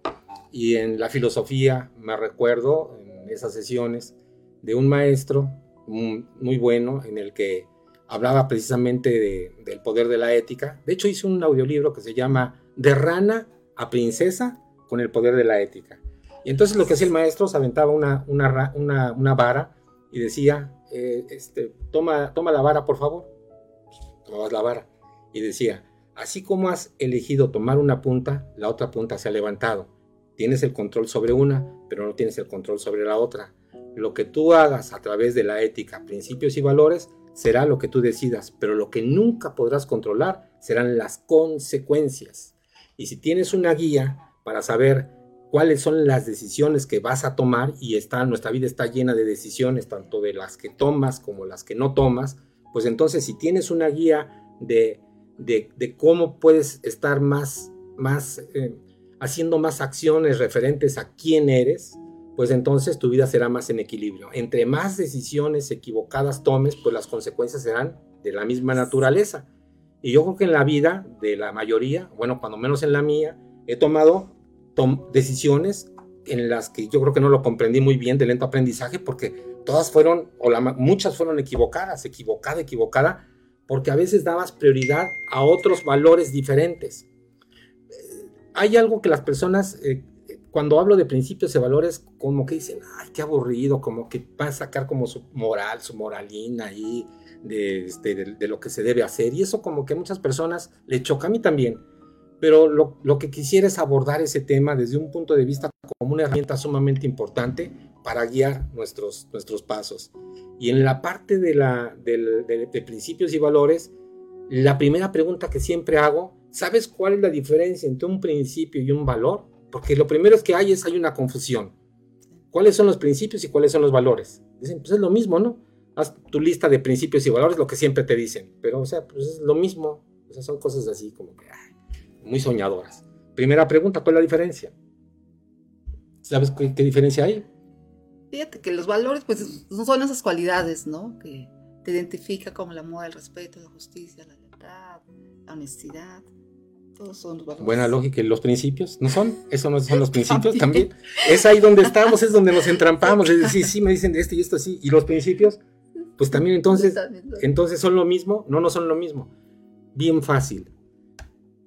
Y en la filosofía me recuerdo en esas sesiones de un maestro muy bueno en el que hablaba precisamente de, del poder de la ética. De hecho, hice un audiolibro que se llama De rana a princesa con el poder de la ética. Y entonces lo que hacía el maestro, se aventaba una, una, una, una vara y decía, eh, este, toma, toma la vara, por favor. Tomabas la vara. Y decía, así como has elegido tomar una punta, la otra punta se ha levantado. Tienes el control sobre una, pero no tienes el control sobre la otra. Lo que tú hagas a través de la ética, principios y valores, será lo que tú decidas, pero lo que nunca podrás controlar serán las consecuencias. Y si tienes una guía para saber cuáles son las decisiones que vas a tomar, y está, nuestra vida está llena de decisiones, tanto de las que tomas como las que no tomas, pues entonces si tienes una guía de, de, cómo puedes estar más, más eh, haciendo más acciones referentes a quién eres, pues entonces tu vida será más en equilibrio. Entre más decisiones equivocadas tomes, pues las consecuencias serán de la misma naturaleza. Y yo creo que en la vida de la mayoría, bueno, cuando menos en la mía, he tomado decisiones en las que yo creo que no lo comprendí muy bien de lento aprendizaje porque todas fueron, o muchas fueron equivocadas, equivocada, equivocada, porque a veces dabas prioridad a otros valores diferentes. Hay algo que las personas eh, cuando hablo de principios y valores, como que dicen, ay, qué aburrido, como que va a sacar como su moral, su moralina ahí de, este, de, de, lo que se debe hacer. Y eso como que a muchas personas le choca a mí también. Pero lo, lo, que quisiera es abordar ese tema desde un punto de vista como una herramienta sumamente importante para guiar nuestros, nuestros pasos. Y en la parte de, la, de, principios y valores, la primera pregunta que siempre hago, ¿sabes cuál es la diferencia entre un principio y un valor? Porque lo primero es que hay es hay una confusión. ¿Cuáles son los principios y cuáles son los valores? Dicen, pues es lo mismo, ¿no? Haz tu lista de principios y valores, lo que siempre te dicen. Pero, o sea, pues es lo mismo. O sea, son cosas así como que muy soñadoras. Primera pregunta, ¿cuál es la diferencia? ¿Sabes qué, diferencia hay? Fíjate que los valores, pues, son esas cualidades, ¿no? Que te identifica como el amor, el respeto, la justicia, la lealtad, la honestidad. Todos son los valores. Buena lógica. ¿Y los principios? ¿No son? ¿Eso no son los principios también? Es ahí donde estamos, es donde nos entrampamos. Es decir, sí, me dicen de esto y esto así. ¿Y los principios? Pues también entonces, entonces son lo mismo. No, no son lo mismo. Bien fácil.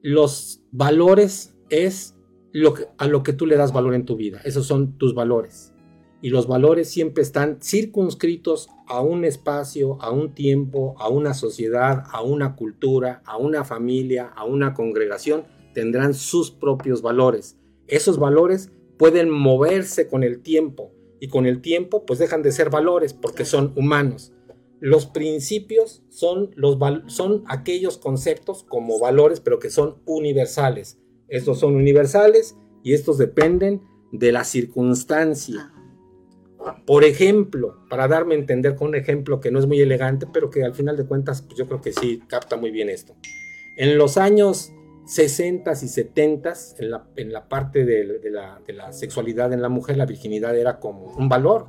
Los valores es lo que, a lo que tú le das valor en tu vida. Esos son tus valores. Y los valores siempre están circunscritos a un espacio, a un tiempo, a una sociedad, a una cultura, a una familia, a una congregación. Tendrán sus propios valores. Esos valores pueden moverse con el tiempo y con el tiempo pues dejan de ser valores porque son humanos. Los principios son, los, son aquellos conceptos como valores pero que son universales estos son universales y estos dependen de la circunstancia. Por ejemplo, para darme a entender con un ejemplo que no es muy elegante, pero que al final de cuentas pues yo creo que sí capta muy bien esto. En los años 60 y 70, en la, en la parte de, la, sexualidad en la mujer, la virginidad era como un valor.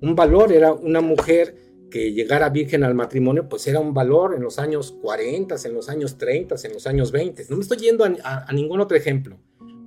Un valor era una mujer que llegara virgen al matrimonio, pues era un valor en los años 40, en los años 30, en los años 20. No me estoy yendo a, ningún otro ejemplo.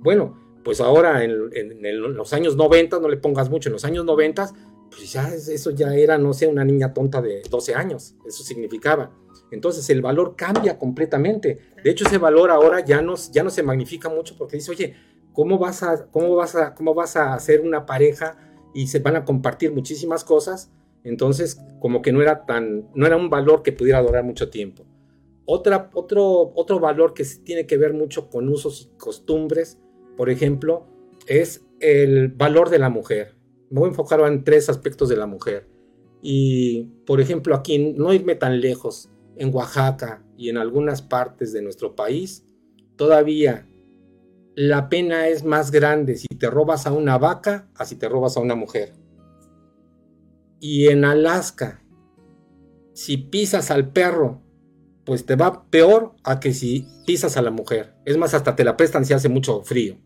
Bueno, pues ahora en, los años 90, no le pongas mucho, en los años 90, pues ya eso ya era, no sé, una niña tonta de 12 años, eso significaba. Entonces el valor cambia completamente. De hecho, ese valor ahora ya no, ya no se magnifica mucho porque dice, oye, ¿cómo vas, a, cómo, vas a, ¿cómo vas a hacer una pareja y se van a compartir muchísimas cosas? Entonces, como que no era tan, no era un valor que pudiera durar mucho tiempo. Otra, otro, otro valor que tiene que ver mucho con usos y costumbres, por ejemplo, es el valor de la mujer. Me voy a enfocar en tres aspectos de la mujer. Y, por ejemplo, aquí, no irme tan lejos, en Oaxaca y en algunas partes de nuestro país, todavía la pena es más grande si te robas a una vaca a si te robas a una mujer. Y en Alaska, si pisas al perro, pues te va peor a que si pisas a la mujer. Es más, hasta te la prestan si hace mucho frío.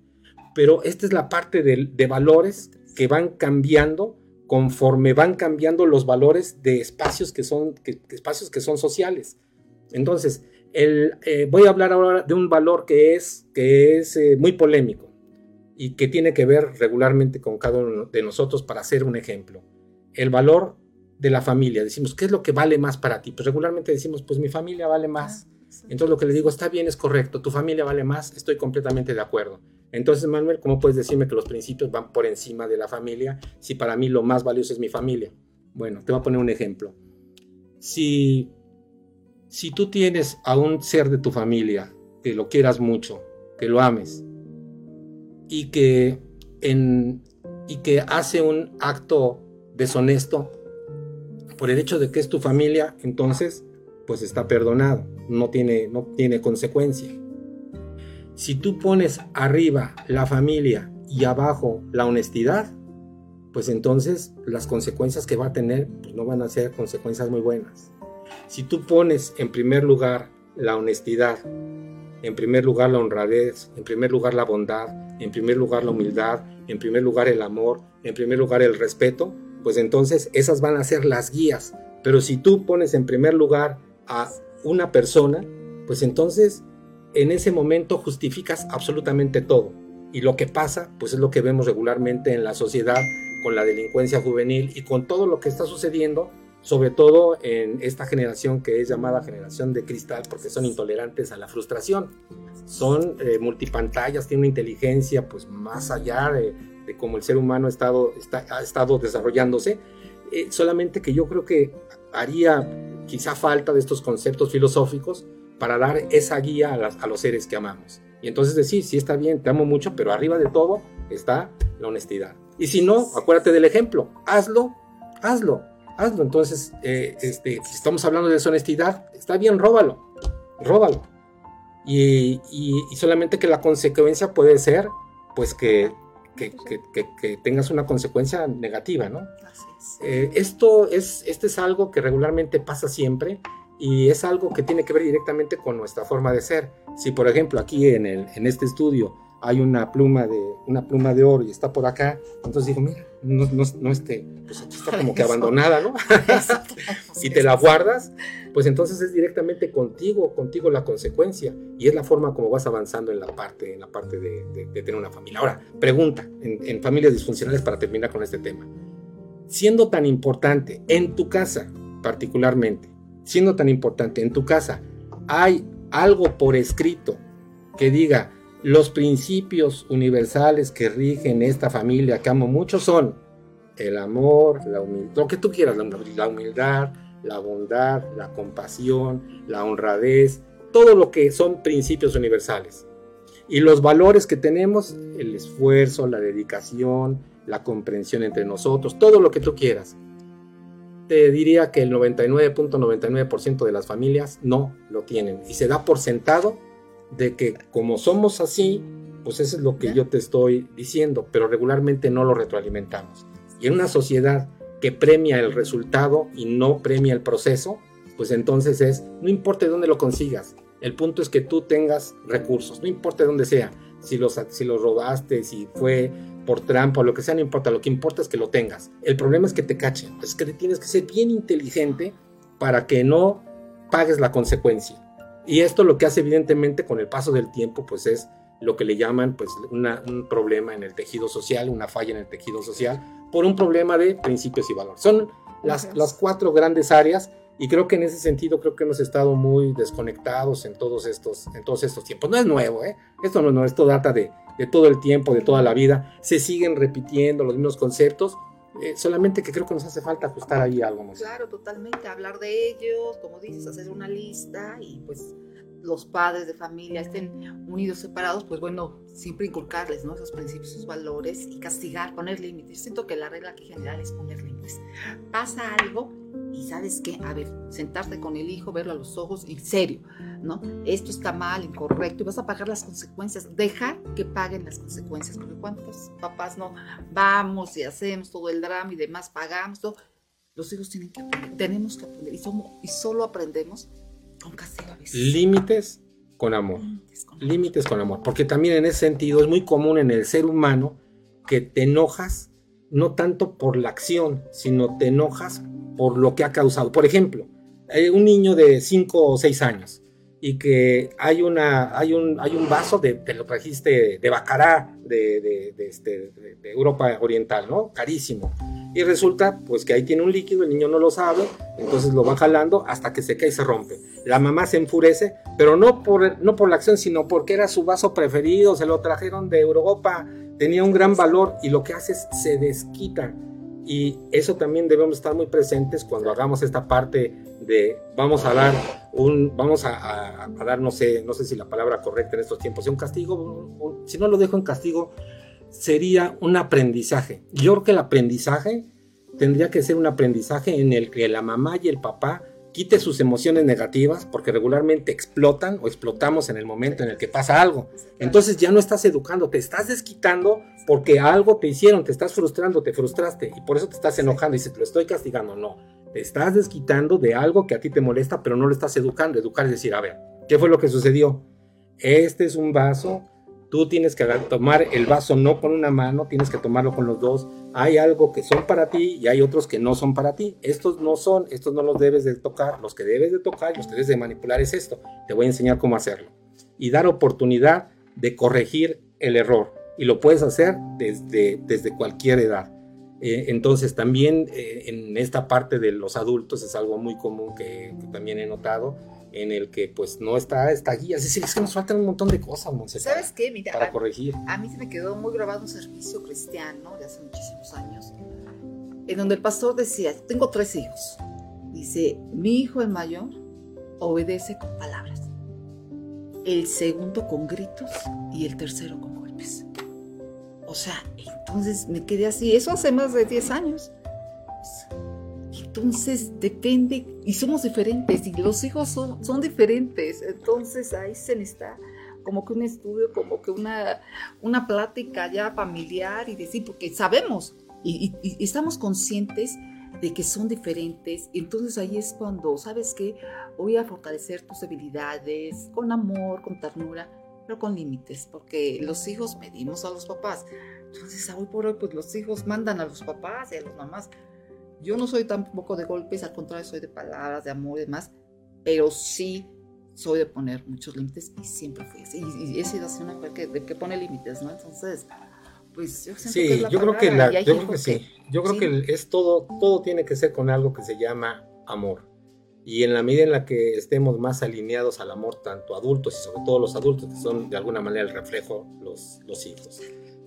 Pero esta es la parte de, valores que van cambiando conforme van cambiando los valores de espacios que son, espacios que son sociales. Entonces, el, eh, voy a hablar ahora de un valor que es, que es eh, muy polémico y que tiene que ver regularmente con cada uno de nosotros para hacer un ejemplo el valor de la familia. Decimos, ¿qué es lo que vale más para ti? Pues regularmente decimos, pues mi familia vale más. Entonces lo que le digo, está bien, es correcto, tu familia vale más, estoy completamente de acuerdo. Entonces, Manuel, ¿cómo puedes decirme que los principios van por encima de la familia si para mí lo más valioso es mi familia? Bueno, te voy a poner un ejemplo. Si, si tú tienes a un ser de tu familia que lo quieras mucho, que lo ames, y que, en, y que hace un acto deshonesto por el hecho de que es tu familia, entonces pues está perdonado, no tiene, no tiene consecuencia. Si tú pones arriba la familia y abajo la honestidad, pues entonces las consecuencias que va a tener pues no van a ser consecuencias muy buenas. Si tú pones en primer lugar la honestidad, en primer lugar la honradez, en primer lugar la bondad, en primer lugar la humildad, en primer lugar el amor, en primer lugar el respeto, pues entonces esas van a ser las guías. Pero si tú pones en primer lugar a una persona, pues entonces en ese momento justificas absolutamente todo. Y lo que pasa, pues es lo que vemos regularmente en la sociedad con la delincuencia juvenil y con todo lo que está sucediendo, sobre todo en esta generación que es llamada generación de cristal, porque son intolerantes a la frustración. Son eh, multipantallas, tienen una inteligencia pues más allá de, cómo el ser humano ha estado, estado desarrollándose, eh, solamente que yo creo que haría quizá falta de estos conceptos filosóficos para dar esa guía a, los seres que amamos. Y entonces decir, sí está bien, te amo mucho, pero arriba de todo está la honestidad. Y si no, acuérdate del ejemplo, hazlo, hazlo, hazlo. Entonces, eh, este, si estamos hablando de deshonestidad, está bien, róbalo, róbalo. Y, y, solamente que la consecuencia puede ser, pues que que, tengas una consecuencia negativa, ¿no? Eh, esto es, este es algo que regularmente pasa siempre y es algo que tiene que ver directamente con nuestra forma de ser. Si, por ejemplo, aquí en, el, en este estudio hay una pluma de, una pluma de oro y está por acá, entonces digo, mira, no, no, no este, pues está como que abandonada, ¿no? si te la guardas, pues entonces es directamente contigo, contigo la consecuencia, y es la forma como vas avanzando en la parte, en la parte de, tener una familia. Ahora, pregunta, en familias disfuncionales para terminar con este tema, siendo tan importante en tu casa, particularmente, siendo tan importante en tu casa, hay algo por escrito que diga, los principios universales que rigen esta familia que amo mucho son el amor, la humildad, lo que tú quieras, la humildad, la bondad, la compasión, la honradez, todo lo que son principios universales. Y los valores que tenemos, el esfuerzo, la dedicación, la comprensión entre nosotros, todo lo que tú quieras. Te diría que el 99.99% de las familias no lo tienen y se da por sentado de que como somos así, pues eso es lo que yo te estoy diciendo, pero regularmente no lo retroalimentamos. Y en una sociedad que premia el resultado y no premia el proceso, pues entonces es, no importa de dónde lo consigas, el punto es que tú tengas recursos, no importa de dónde sea, si los, si los robaste, si fue por trampa o lo que sea, no importa, lo que importa es que lo tengas. El problema es que te cachen, es que tienes que ser bien inteligente para que no pagues la consecuencia. Y esto lo que hace evidentemente con el paso del tiempo, pues es lo que le llaman pues un problema en el tejido social, una falla en el tejido social, por un problema de principios y valores. Son las, las cuatro grandes áreas y creo que en ese sentido creo que hemos estado muy desconectados en todos estos, en todos estos tiempos. No es nuevo, ¿eh? Esto no, no, esto data de, de todo el tiempo, de toda la vida. Se siguen repitiendo los mismos conceptos, eh, solamente que creo que nos hace falta ajustar ahí algo más. Claro, totalmente, hablar de ellos, como dices, hacer una lista y pues los padres de familia estén unidos, separados, pues bueno, siempre inculcarles ¿no? esos principios, esos valores y castigar, poner límites. siento que la regla aquí general es poner límites. Pasa algo y sabes qué, a ver, sentarte con el hijo, verlo a los ojos y serio, ¿no? Esto está mal, incorrecto y vas a pagar las consecuencias. Dejar que paguen las consecuencias, porque cuántos papás no vamos y hacemos todo el drama y demás, pagamos todo. Los hijos tienen que aprender, tenemos que aprender y solo aprendemos con castigo a veces. Límites con amor. Límites con amor. Porque también en ese sentido es muy común en el ser humano que te enojas no tanto por la acción, sino te enojas por lo que ha causado. Por ejemplo, hay un niño de 5 o 6 años y que hay, una, hay, un, hay un vaso de, te lo trajiste de Bacará de, de, este, de, Europa Oriental, ¿no? Carísimo. Y resulta pues que ahí tiene un líquido, el niño no lo sabe, entonces lo va jalando hasta que se cae y se rompe. La mamá se enfurece, pero no por, no por la acción, sino porque era su vaso preferido, se lo trajeron de Europa, tenía un gran valor y lo que hace es se desquita y eso también debemos estar muy presentes cuando hagamos esta parte de vamos a dar un, vamos a, dar, no sé, no sé si la palabra correcta en estos tiempos, un castigo, si no lo dejo en castigo, sería un aprendizaje. Yo creo que el aprendizaje tendría que ser un aprendizaje en el que la mamá y el papá quite sus emociones negativas porque regularmente explotan o explotamos en el momento en el que pasa algo. Entonces ya no estás educando, te estás desquitando porque algo te hicieron, te estás frustrando, te frustraste y por eso te estás enojando y dices, lo estoy castigando. No, te estás desquitando de algo que a ti te molesta, pero no lo estás educando. Educar es decir, a ver, ¿qué fue lo que sucedió? Este es un vaso Tú tienes que tomar el vaso no con una mano, tienes que tomarlo con los dos. Hay algo que son para ti y hay otros que no son para ti. Estos no son, estos no los debes de tocar. Los que debes de tocar y los que debes de manipular es esto. Te voy a enseñar cómo hacerlo. Y dar oportunidad de corregir el error. Y lo puedes hacer desde, desde cualquier edad. Eh, entonces también eh, en esta parte de los adultos es algo muy común que, que también he notado en el que pues no está esta guía. Es decir, es que nos faltan un montón de cosas, ¿Sabes qué? Mira, para corregir. A mí se me quedó muy grabado un servicio cristiano de hace muchísimos años, en donde el pastor decía, tengo tres hijos. Dice, mi hijo el mayor obedece con palabras, el segundo con gritos y el tercero con golpes. O sea, entonces me quedé así, eso hace más de 10 años. Entonces depende, y somos diferentes, y los hijos son, son diferentes. Entonces ahí se necesita como que un estudio, como que una, una plática ya familiar y decir, porque sabemos y, estamos conscientes de que son diferentes. Entonces ahí es cuando, ¿sabes qué? Voy a fortalecer tus habilidades con amor, con ternura, pero con límites, porque los hijos medimos a los papás. Entonces, hoy por hoy, pues los hijos mandan a los papás y a las mamás. Yo no soy tampoco de golpes, al contrario, soy de palabras, de amor y demás, pero sí soy de poner muchos límites y siempre fui así. Y, he sido así una mujer que, de que pone límites, ¿no? Entonces, pues yo sí, que es la yo creo que, la, y yo creo que sí. Yo creo sí. que es todo, todo tiene que ser con algo que se llama amor. Y en la medida en la que estemos más alineados al amor, tanto adultos y sobre todo los adultos, que son de alguna manera el reflejo los, los hijos.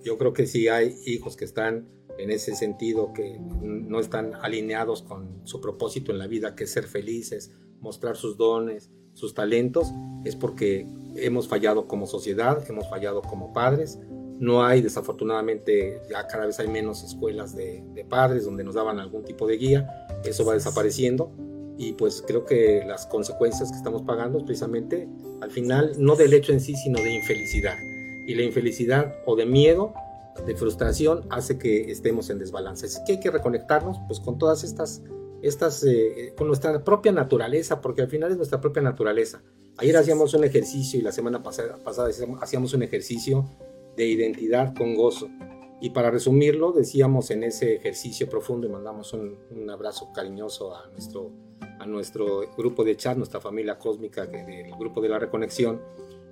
Yo creo que sí hay hijos que están en ese sentido, que no están alineados con su propósito en la vida, que es ser felices, mostrar sus dones, sus talentos, es porque hemos fallado como sociedad, hemos fallado como padres. No hay, desafortunadamente, ya cada vez hay menos escuelas de, de padres donde nos daban algún tipo de guía. Eso va desapareciendo y pues creo que las consecuencias que estamos pagando es precisamente al final no del hecho en sí, sino de infelicidad. Y la infelicidad o de miedo, de frustración, hace que estemos en desbalance. Así que hay que reconectarnos pues con todas estas, estas eh, con nuestra propia naturaleza, porque al final es nuestra propia naturaleza. Ayer hacíamos un ejercicio y la semana pasada, pasada hacíamos un ejercicio de identidad con gozo. Y para resumirlo, decíamos en ese ejercicio profundo y mandamos un, un abrazo cariñoso a nuestro a nuestro grupo de chat, nuestra familia cósmica del grupo de la reconexión,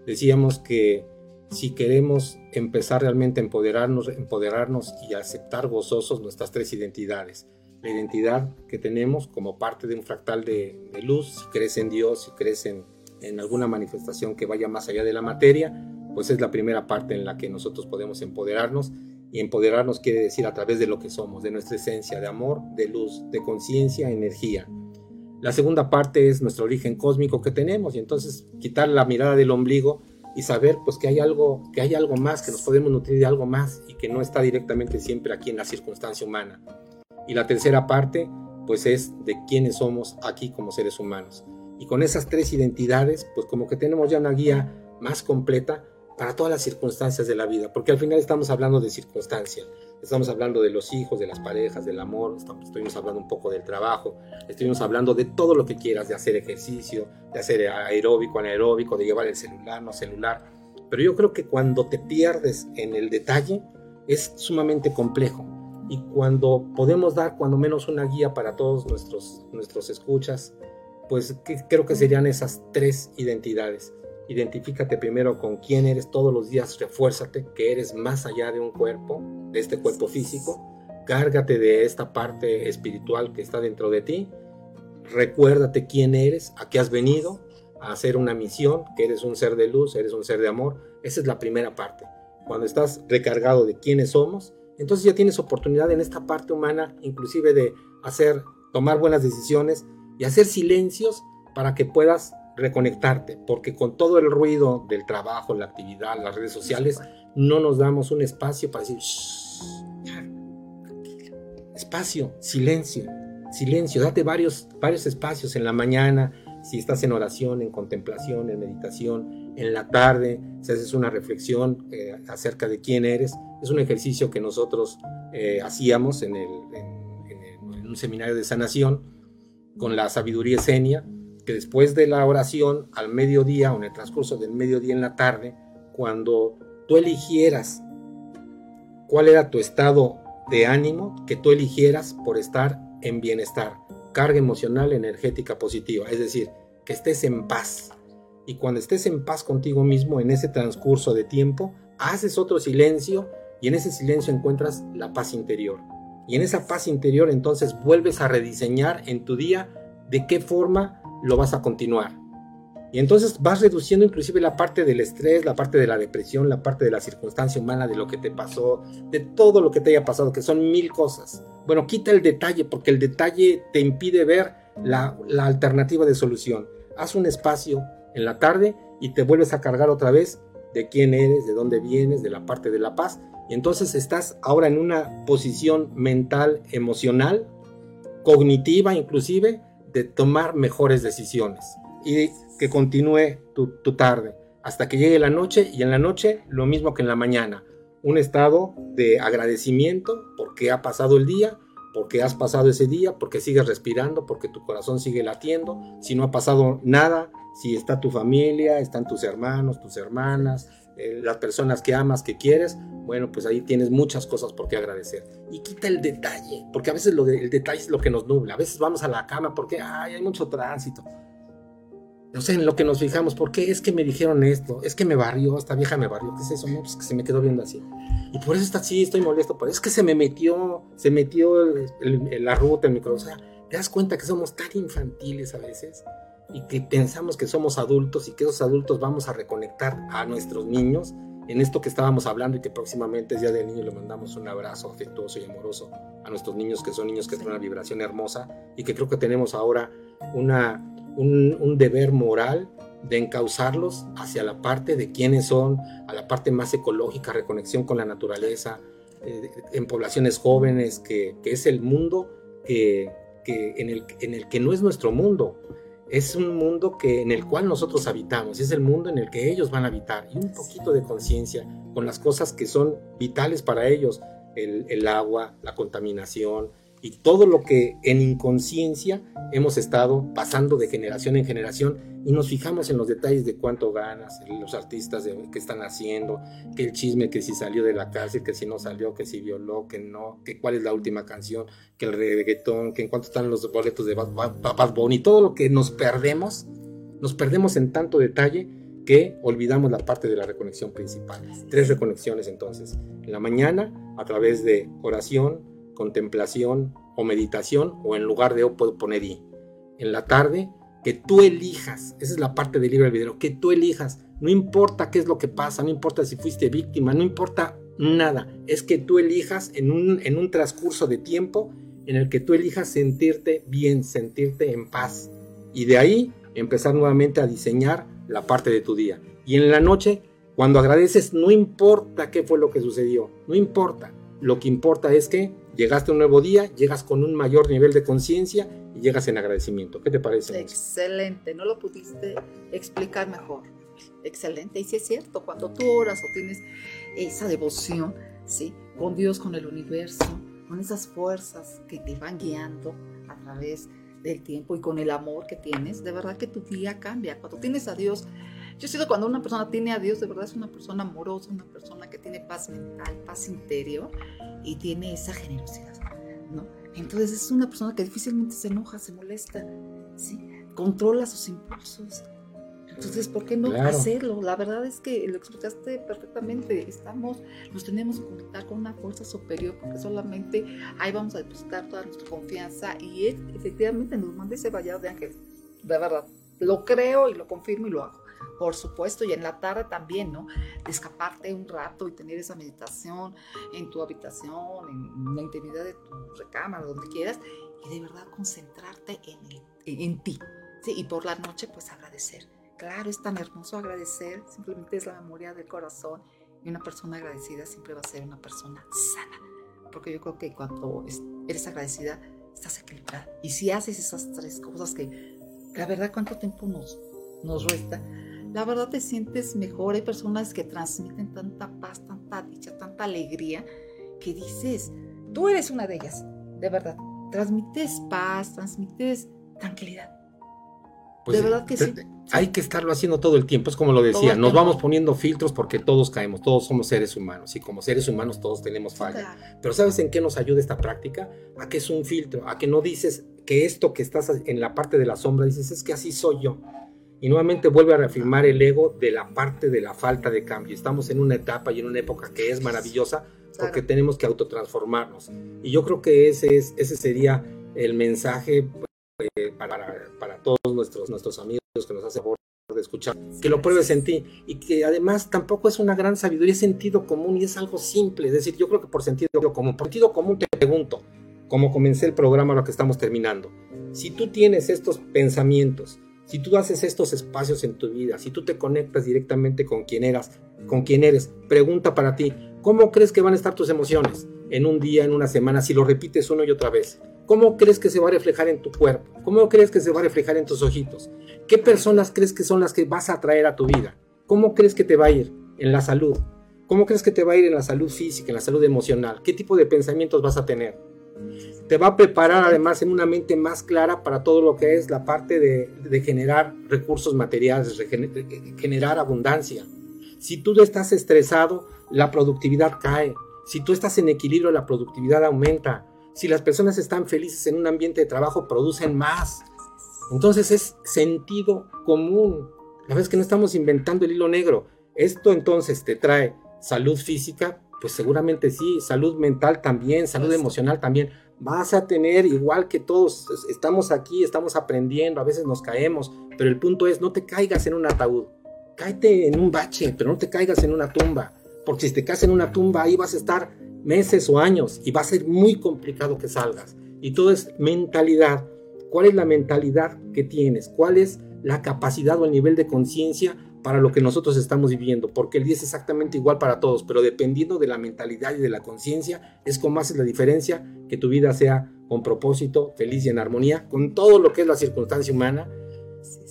decíamos que si queremos empezar realmente a empoderarnos, empoderarnos y aceptar gozosos nuestras tres identidades, la identidad que tenemos como parte de un fractal de, luz, si crees en Dios, si crees en, en alguna manifestación que vaya más allá de la materia, pues es la primera parte en la que nosotros podemos empoderarnos y empoderarnos quiere decir a través de lo que somos, de nuestra esencia de amor, de luz, de conciencia, energía. La segunda parte es nuestro origen cósmico que tenemos y entonces quitar la mirada del ombligo y saber pues que hay algo que hay algo más que nos podemos nutrir de algo más y que no está directamente siempre aquí en la circunstancia humana. Y la tercera parte pues es de quiénes somos aquí como seres humanos. Y con esas tres identidades pues como que tenemos ya una guía más completa para todas las circunstancias de la vida, porque al final estamos hablando de circunstancias, estamos hablando de los hijos, de las parejas, del amor, estamos, estuvimos hablando un poco del trabajo, estuvimos hablando de todo lo que quieras, de hacer ejercicio, de hacer aeróbico, anaeróbico, de llevar el celular, no celular, pero yo creo que cuando te pierdes en el detalle es sumamente complejo. Y cuando podemos dar cuando menos una guía para todos nuestros, nuestros escuchas, pues que, creo que serían esas tres identidades identifícate primero con quién eres todos los días, refuérzate que eres más allá de un cuerpo, de este cuerpo físico, cárgate de esta parte espiritual que está dentro de ti, recuérdate quién eres, a qué has venido, a hacer una misión, que eres un ser de luz, eres un ser de amor, esa es la primera parte. Cuando estás recargado de quiénes somos, entonces ya tienes oportunidad en esta parte humana, inclusive de hacer, tomar buenas decisiones y hacer silencios para que puedas reconectarte, porque con todo el ruido del trabajo, la actividad, las redes sociales, no nos damos un espacio para decir, espacio, silencio, silencio, date varios, varios espacios en la mañana, si estás en oración, en contemplación, en meditación, en la tarde, si haces una reflexión eh, acerca de quién eres, es un ejercicio que nosotros eh, hacíamos en, el, en, en, en un seminario de sanación con la sabiduría esenia, que después de la oración al mediodía o en el transcurso del mediodía en la tarde, cuando tú eligieras cuál era tu estado de ánimo, que tú eligieras por estar en bienestar, carga emocional, energética positiva, es decir, que estés en paz. Y cuando estés en paz contigo mismo en ese transcurso de tiempo, haces otro silencio y en ese silencio encuentras la paz interior. Y en esa paz interior entonces vuelves a rediseñar en tu día de qué forma lo vas a continuar. Y entonces vas reduciendo inclusive la parte del estrés, la parte de la depresión, la parte de la circunstancia humana, de lo que te pasó, de todo lo que te haya pasado, que son mil cosas. Bueno, quita el detalle porque el detalle te impide ver la, la alternativa de solución. Haz un espacio en la tarde y te vuelves a cargar otra vez de quién eres, de dónde vienes, de la parte de la paz. Y entonces estás ahora en una posición mental, emocional, cognitiva inclusive, de tomar mejores decisiones y que continúe tu, tu, tarde hasta que llegue la noche y en la noche lo mismo que en la mañana, un estado de agradecimiento porque ha pasado el día, porque has pasado ese día, porque sigues respirando, porque tu corazón sigue latiendo, si no ha pasado nada, Si está tu familia, están tus hermanos, tus hermanas, eh, las personas que amas, que quieres, bueno, pues ahí tienes muchas cosas por qué agradecer. Y quita el detalle, porque a veces lo el detalle es lo que nos nubla. A veces vamos a la cama porque hay mucho tránsito. No sé, en lo que nos fijamos, ¿por qué es que me dijeron esto? Es que me barrió, esta vieja me barrió, ¿qué es eso? No, pues que se me quedó viendo así. Y por eso está así, estoy molesto, pero es que se me metió, se metió la ruta, el micro. O sea, te das cuenta que somos tan infantiles a veces y que pensamos que somos adultos y que esos adultos vamos a reconectar a nuestros niños en esto que estábamos hablando y que próximamente es Día del Niño le mandamos un abrazo afectuoso y amoroso a nuestros niños que son niños que tienen una vibración hermosa y que creo que tenemos ahora una, un, deber moral de encauzarlos hacia la parte de quiénes son, a la parte más ecológica, reconexión con la naturaleza, eh, en poblaciones jóvenes, que, que es el mundo que, que en, el, en el que no es nuestro mundo es un mundo que, en el cual nosotros habitamos, es el mundo en el que ellos van a habitar y un poquito de conciencia con las cosas que son vitales para ellos, el, el agua, la contaminación, y todo lo que en inconsciencia hemos estado pasando de generación en generación y nos fijamos en los detalles de cuánto ganas, los artistas de, que están haciendo, que el chisme, que si salió de la cárcel, que si no salió, que si violó, que no, que cuál es la última canción, que el reggaetón, que en cuánto están los boletos de Bad Bunny, todo lo que nos perdemos, nos perdemos en tanto detalle que olvidamos la parte de la reconexión principal. Tres reconexiones entonces. En la mañana, a través de oración, contemplación o meditación o en lugar de O puedo poner I. En la tarde, que tú elijas, esa es la parte del libro del video, que tú elijas, no importa qué es lo que pasa, no importa si fuiste víctima, no importa nada, es que tú elijas en un, en un transcurso de tiempo en el que tú elijas sentirte bien, sentirte en paz y de ahí empezar nuevamente a diseñar la parte de tu día. Y en la noche, cuando agradeces, no importa qué fue lo que sucedió, no importa, lo que importa es que llegaste a un nuevo día, llegas con un mayor nivel de conciencia y llegas en agradecimiento. ¿Qué te parece? Excelente, no lo pudiste explicar mejor. Excelente, y si es cierto, cuando tú oras o tienes esa devoción, ¿sí? Con Dios, con el universo, con esas fuerzas que te van guiando a través del tiempo y con el amor que tienes, de verdad que tu día cambia. Cuando tienes a Dios, yo siento cuando una persona tiene a Dios, de verdad es una persona amorosa, una persona que tiene paz mental, paz interior y tiene esa generosidad, ¿no? Entonces es una persona que difícilmente se enoja, se molesta, ¿sí? Controla sus impulsos. Entonces, ¿por qué no hacerlo? La verdad es que lo explicaste perfectamente. Estamos, nos tenemos que conectar con una fuerza superior porque solamente ahí vamos a depositar toda nuestra confianza y él efectivamente nos manda ese vallado de ángeles. De verdad, lo creo y lo confirmo y lo hago por supuesto, y en la tarde también, ¿no? Escaparte un rato y tener esa meditación en tu habitación, en la intimidad de tu recámara, donde quieras, y de verdad concentrarte en, en ti, ¿sí? Y por la noche, pues agradecer. Claro, es tan hermoso agradecer, simplemente es la memoria del corazón, y una persona agradecida siempre va a ser una persona sana, porque yo creo que cuando eres agradecida, estás equilibrada. Y si haces esas tres cosas que, la verdad, ¿cuánto tiempo nos, nos resta? La verdad te sientes mejor. Hay personas que transmiten tanta paz, tanta dicha, tanta alegría, que dices, tú eres una de ellas, de verdad. Transmites paz, transmites tranquilidad. Pues de verdad que sí. Hay que estarlo haciendo todo el tiempo, es como lo decía, nos vamos poniendo filtros porque todos caemos, todos somos seres humanos y como seres humanos todos tenemos fallas. Pero ¿sabes en qué nos ayuda esta práctica? A que es un filtro, a que no dices que esto que estás en la parte de la sombra, dices, es que así soy yo y nuevamente vuelve a reafirmar el ego de la parte de la falta de cambio. Estamos en una etapa y en una época que es maravillosa porque tenemos que autotransformarnos. Y yo creo que ese, es, ese sería el mensaje eh, para, para, todos nuestros, nuestros amigos que nos hacen favor de escuchar, que lo pruebes en ti y que además tampoco es una gran sabiduría, es sentido común y es algo simple. Es decir, yo creo que por sentido común, por sentido común te pregunto, como comencé el programa, lo que estamos terminando, si tú tienes estos pensamientos, si tú haces estos espacios en tu vida, si tú te conectas directamente con quien eras, con quien eres, pregunta para ti, ¿cómo crees que van a estar tus emociones en un día, en una semana, si lo repites una y otra vez? ¿Cómo crees que se va a reflejar en tu cuerpo? ¿Cómo crees que se va a reflejar en tus ojitos? ¿Qué personas crees que son las que vas a atraer a tu vida? ¿Cómo crees que te va a ir en la salud? ¿Cómo crees que te va a ir en la salud física, en la salud emocional? ¿Qué tipo de pensamientos vas a tener? Te va a preparar además en una mente más clara para todo lo que es la parte de, generar recursos materiales, generar abundancia. Si tú estás estresado, la productividad cae. Si tú estás en equilibrio, la productividad aumenta. Si las personas están felices en un ambiente de trabajo, producen más. Entonces es sentido común. La es que no estamos inventando el hilo negro. Esto entonces te trae salud física, pues seguramente sí, salud mental también, salud emocional también. Vas a tener, igual que todos, estamos aquí, estamos aprendiendo, a veces nos caemos, pero el punto es, no te caigas en un ataúd, cáete en un bache, pero no te caigas en una tumba, porque si te caes en una tumba, ahí vas a estar meses o años y va a ser muy complicado que salgas. Y todo es mentalidad. ¿Cuál es la mentalidad que tienes? ¿Cuál es la capacidad o el nivel de conciencia para lo que nosotros estamos viviendo, porque el día es exactamente igual para todos, pero dependiendo de la mentalidad y de la conciencia, es como haces la diferencia que tu vida sea con propósito, feliz y en armonía con todo lo que es la circunstancia humana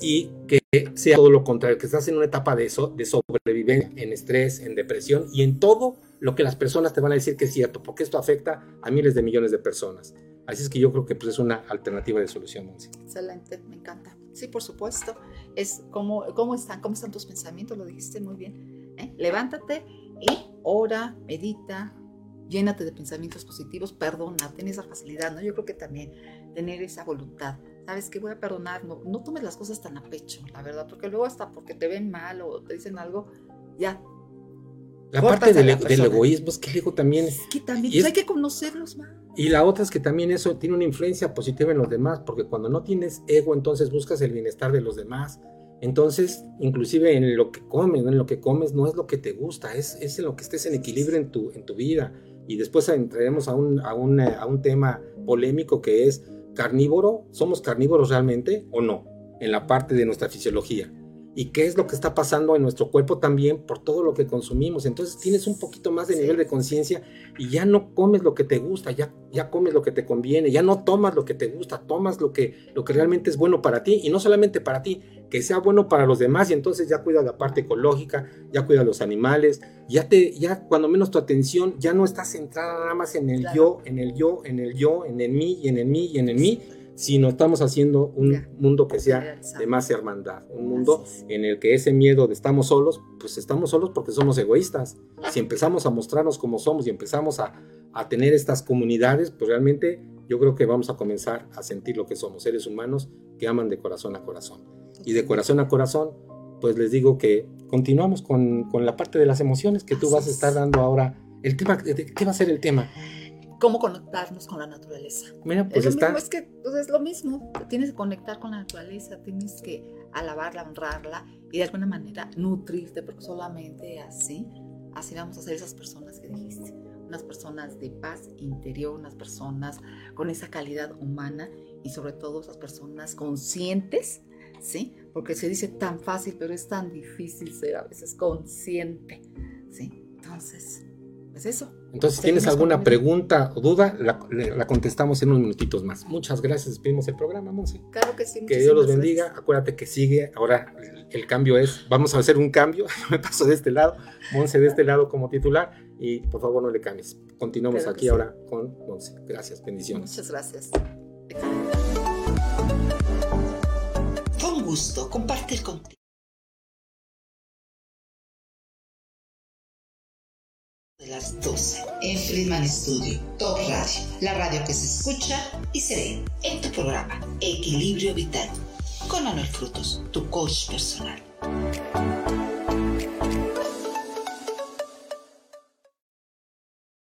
y que sea todo lo contrario, que estás en una etapa de, eso, de sobrevivencia, en estrés, en depresión y en todo lo que las personas te van a decir que es cierto, porque esto afecta a miles de millones de personas. Así es que yo creo que pues, es una alternativa de solución. Excelente, me encanta. Sí, por supuesto. Es cómo, cómo, están, cómo están tus pensamientos, lo dijiste muy bien. ¿eh? Levántate y ora, medita, llénate de pensamientos positivos, perdona, ten esa facilidad, ¿no? Yo creo que también tener esa voluntad. ¿Sabes que Voy a perdonar, no, no tomes las cosas tan a pecho, la verdad, porque luego hasta porque te ven mal o te dicen algo, ya la parte del, egoísmo es que el ego también. Es que también hay que conocerlos más. Y la otra es que también eso tiene una influencia positiva en los demás, porque cuando no tienes ego, entonces buscas el bienestar de los demás. Entonces, inclusive en lo que comes, en lo que comes no es lo que te gusta, es, es lo que estés en equilibrio en tu, en tu vida. Y después entraremos a un, a, un, a un tema polémico que es carnívoro, ¿somos carnívoros realmente o no? En la parte de nuestra fisiología y qué es lo que está pasando en nuestro cuerpo también por todo lo que consumimos. Entonces tienes un poquito más de nivel de conciencia y ya no comes lo que te gusta, ya, ya comes lo que te conviene, ya no tomas lo que te gusta, tomas lo que, lo que realmente es bueno para ti y no solamente para ti, que sea bueno para los demás y entonces ya cuida la parte ecológica, ya cuida los animales, ya te, ya cuando menos tu atención ya no está centrada nada más en el yo, en el yo, en el yo, en el mí y en el mí y en el mí si no estamos haciendo un mundo que sea de más hermandad, un mundo en el que ese miedo de estamos solos, pues estamos solos porque somos egoístas. Si empezamos a mostrarnos como somos y empezamos a, a tener estas comunidades, pues realmente yo creo que vamos a comenzar a sentir lo que somos, seres humanos que aman de corazón a corazón. Y de corazón a corazón, pues les digo que continuamos con, con la parte de las emociones que tú vas a estar dando ahora. El tema, ¿Qué va a ser el tema? Cómo conectarnos con la naturaleza. Mira, pues es, es que pues, es lo mismo, tienes que conectar con la naturaleza, tienes que alabarla, honrarla y de alguna manera nutrirte, porque solamente así, así vamos a ser esas personas que dijiste, unas personas de paz interior, unas personas con esa calidad humana y sobre todo esas personas conscientes, ¿sí? Porque se dice tan fácil, pero es tan difícil ser a veces consciente, ¿sí? Entonces, pues eso. Entonces, si tienes alguna pregunta o duda, la, contestamos en unos minutitos más. Muchas gracias. Despedimos el programa, Monse. Claro que sí. Que Dios los bendiga. Acuérdate que sigue. Ahora el cambio es, vamos a hacer un cambio. me paso de este lado, Monse de este lado como titular. Y por favor no le cambies. Continuamos aquí ahora con Monse. Gracias, bendiciones. Muchas gracias. Fue un gusto compartir contigo. Las 12 en Friedman Studio, Top Radio, la radio que se escucha y se ve en tu programa Equilibrio Vital con Manuel Frutos, tu coach personal.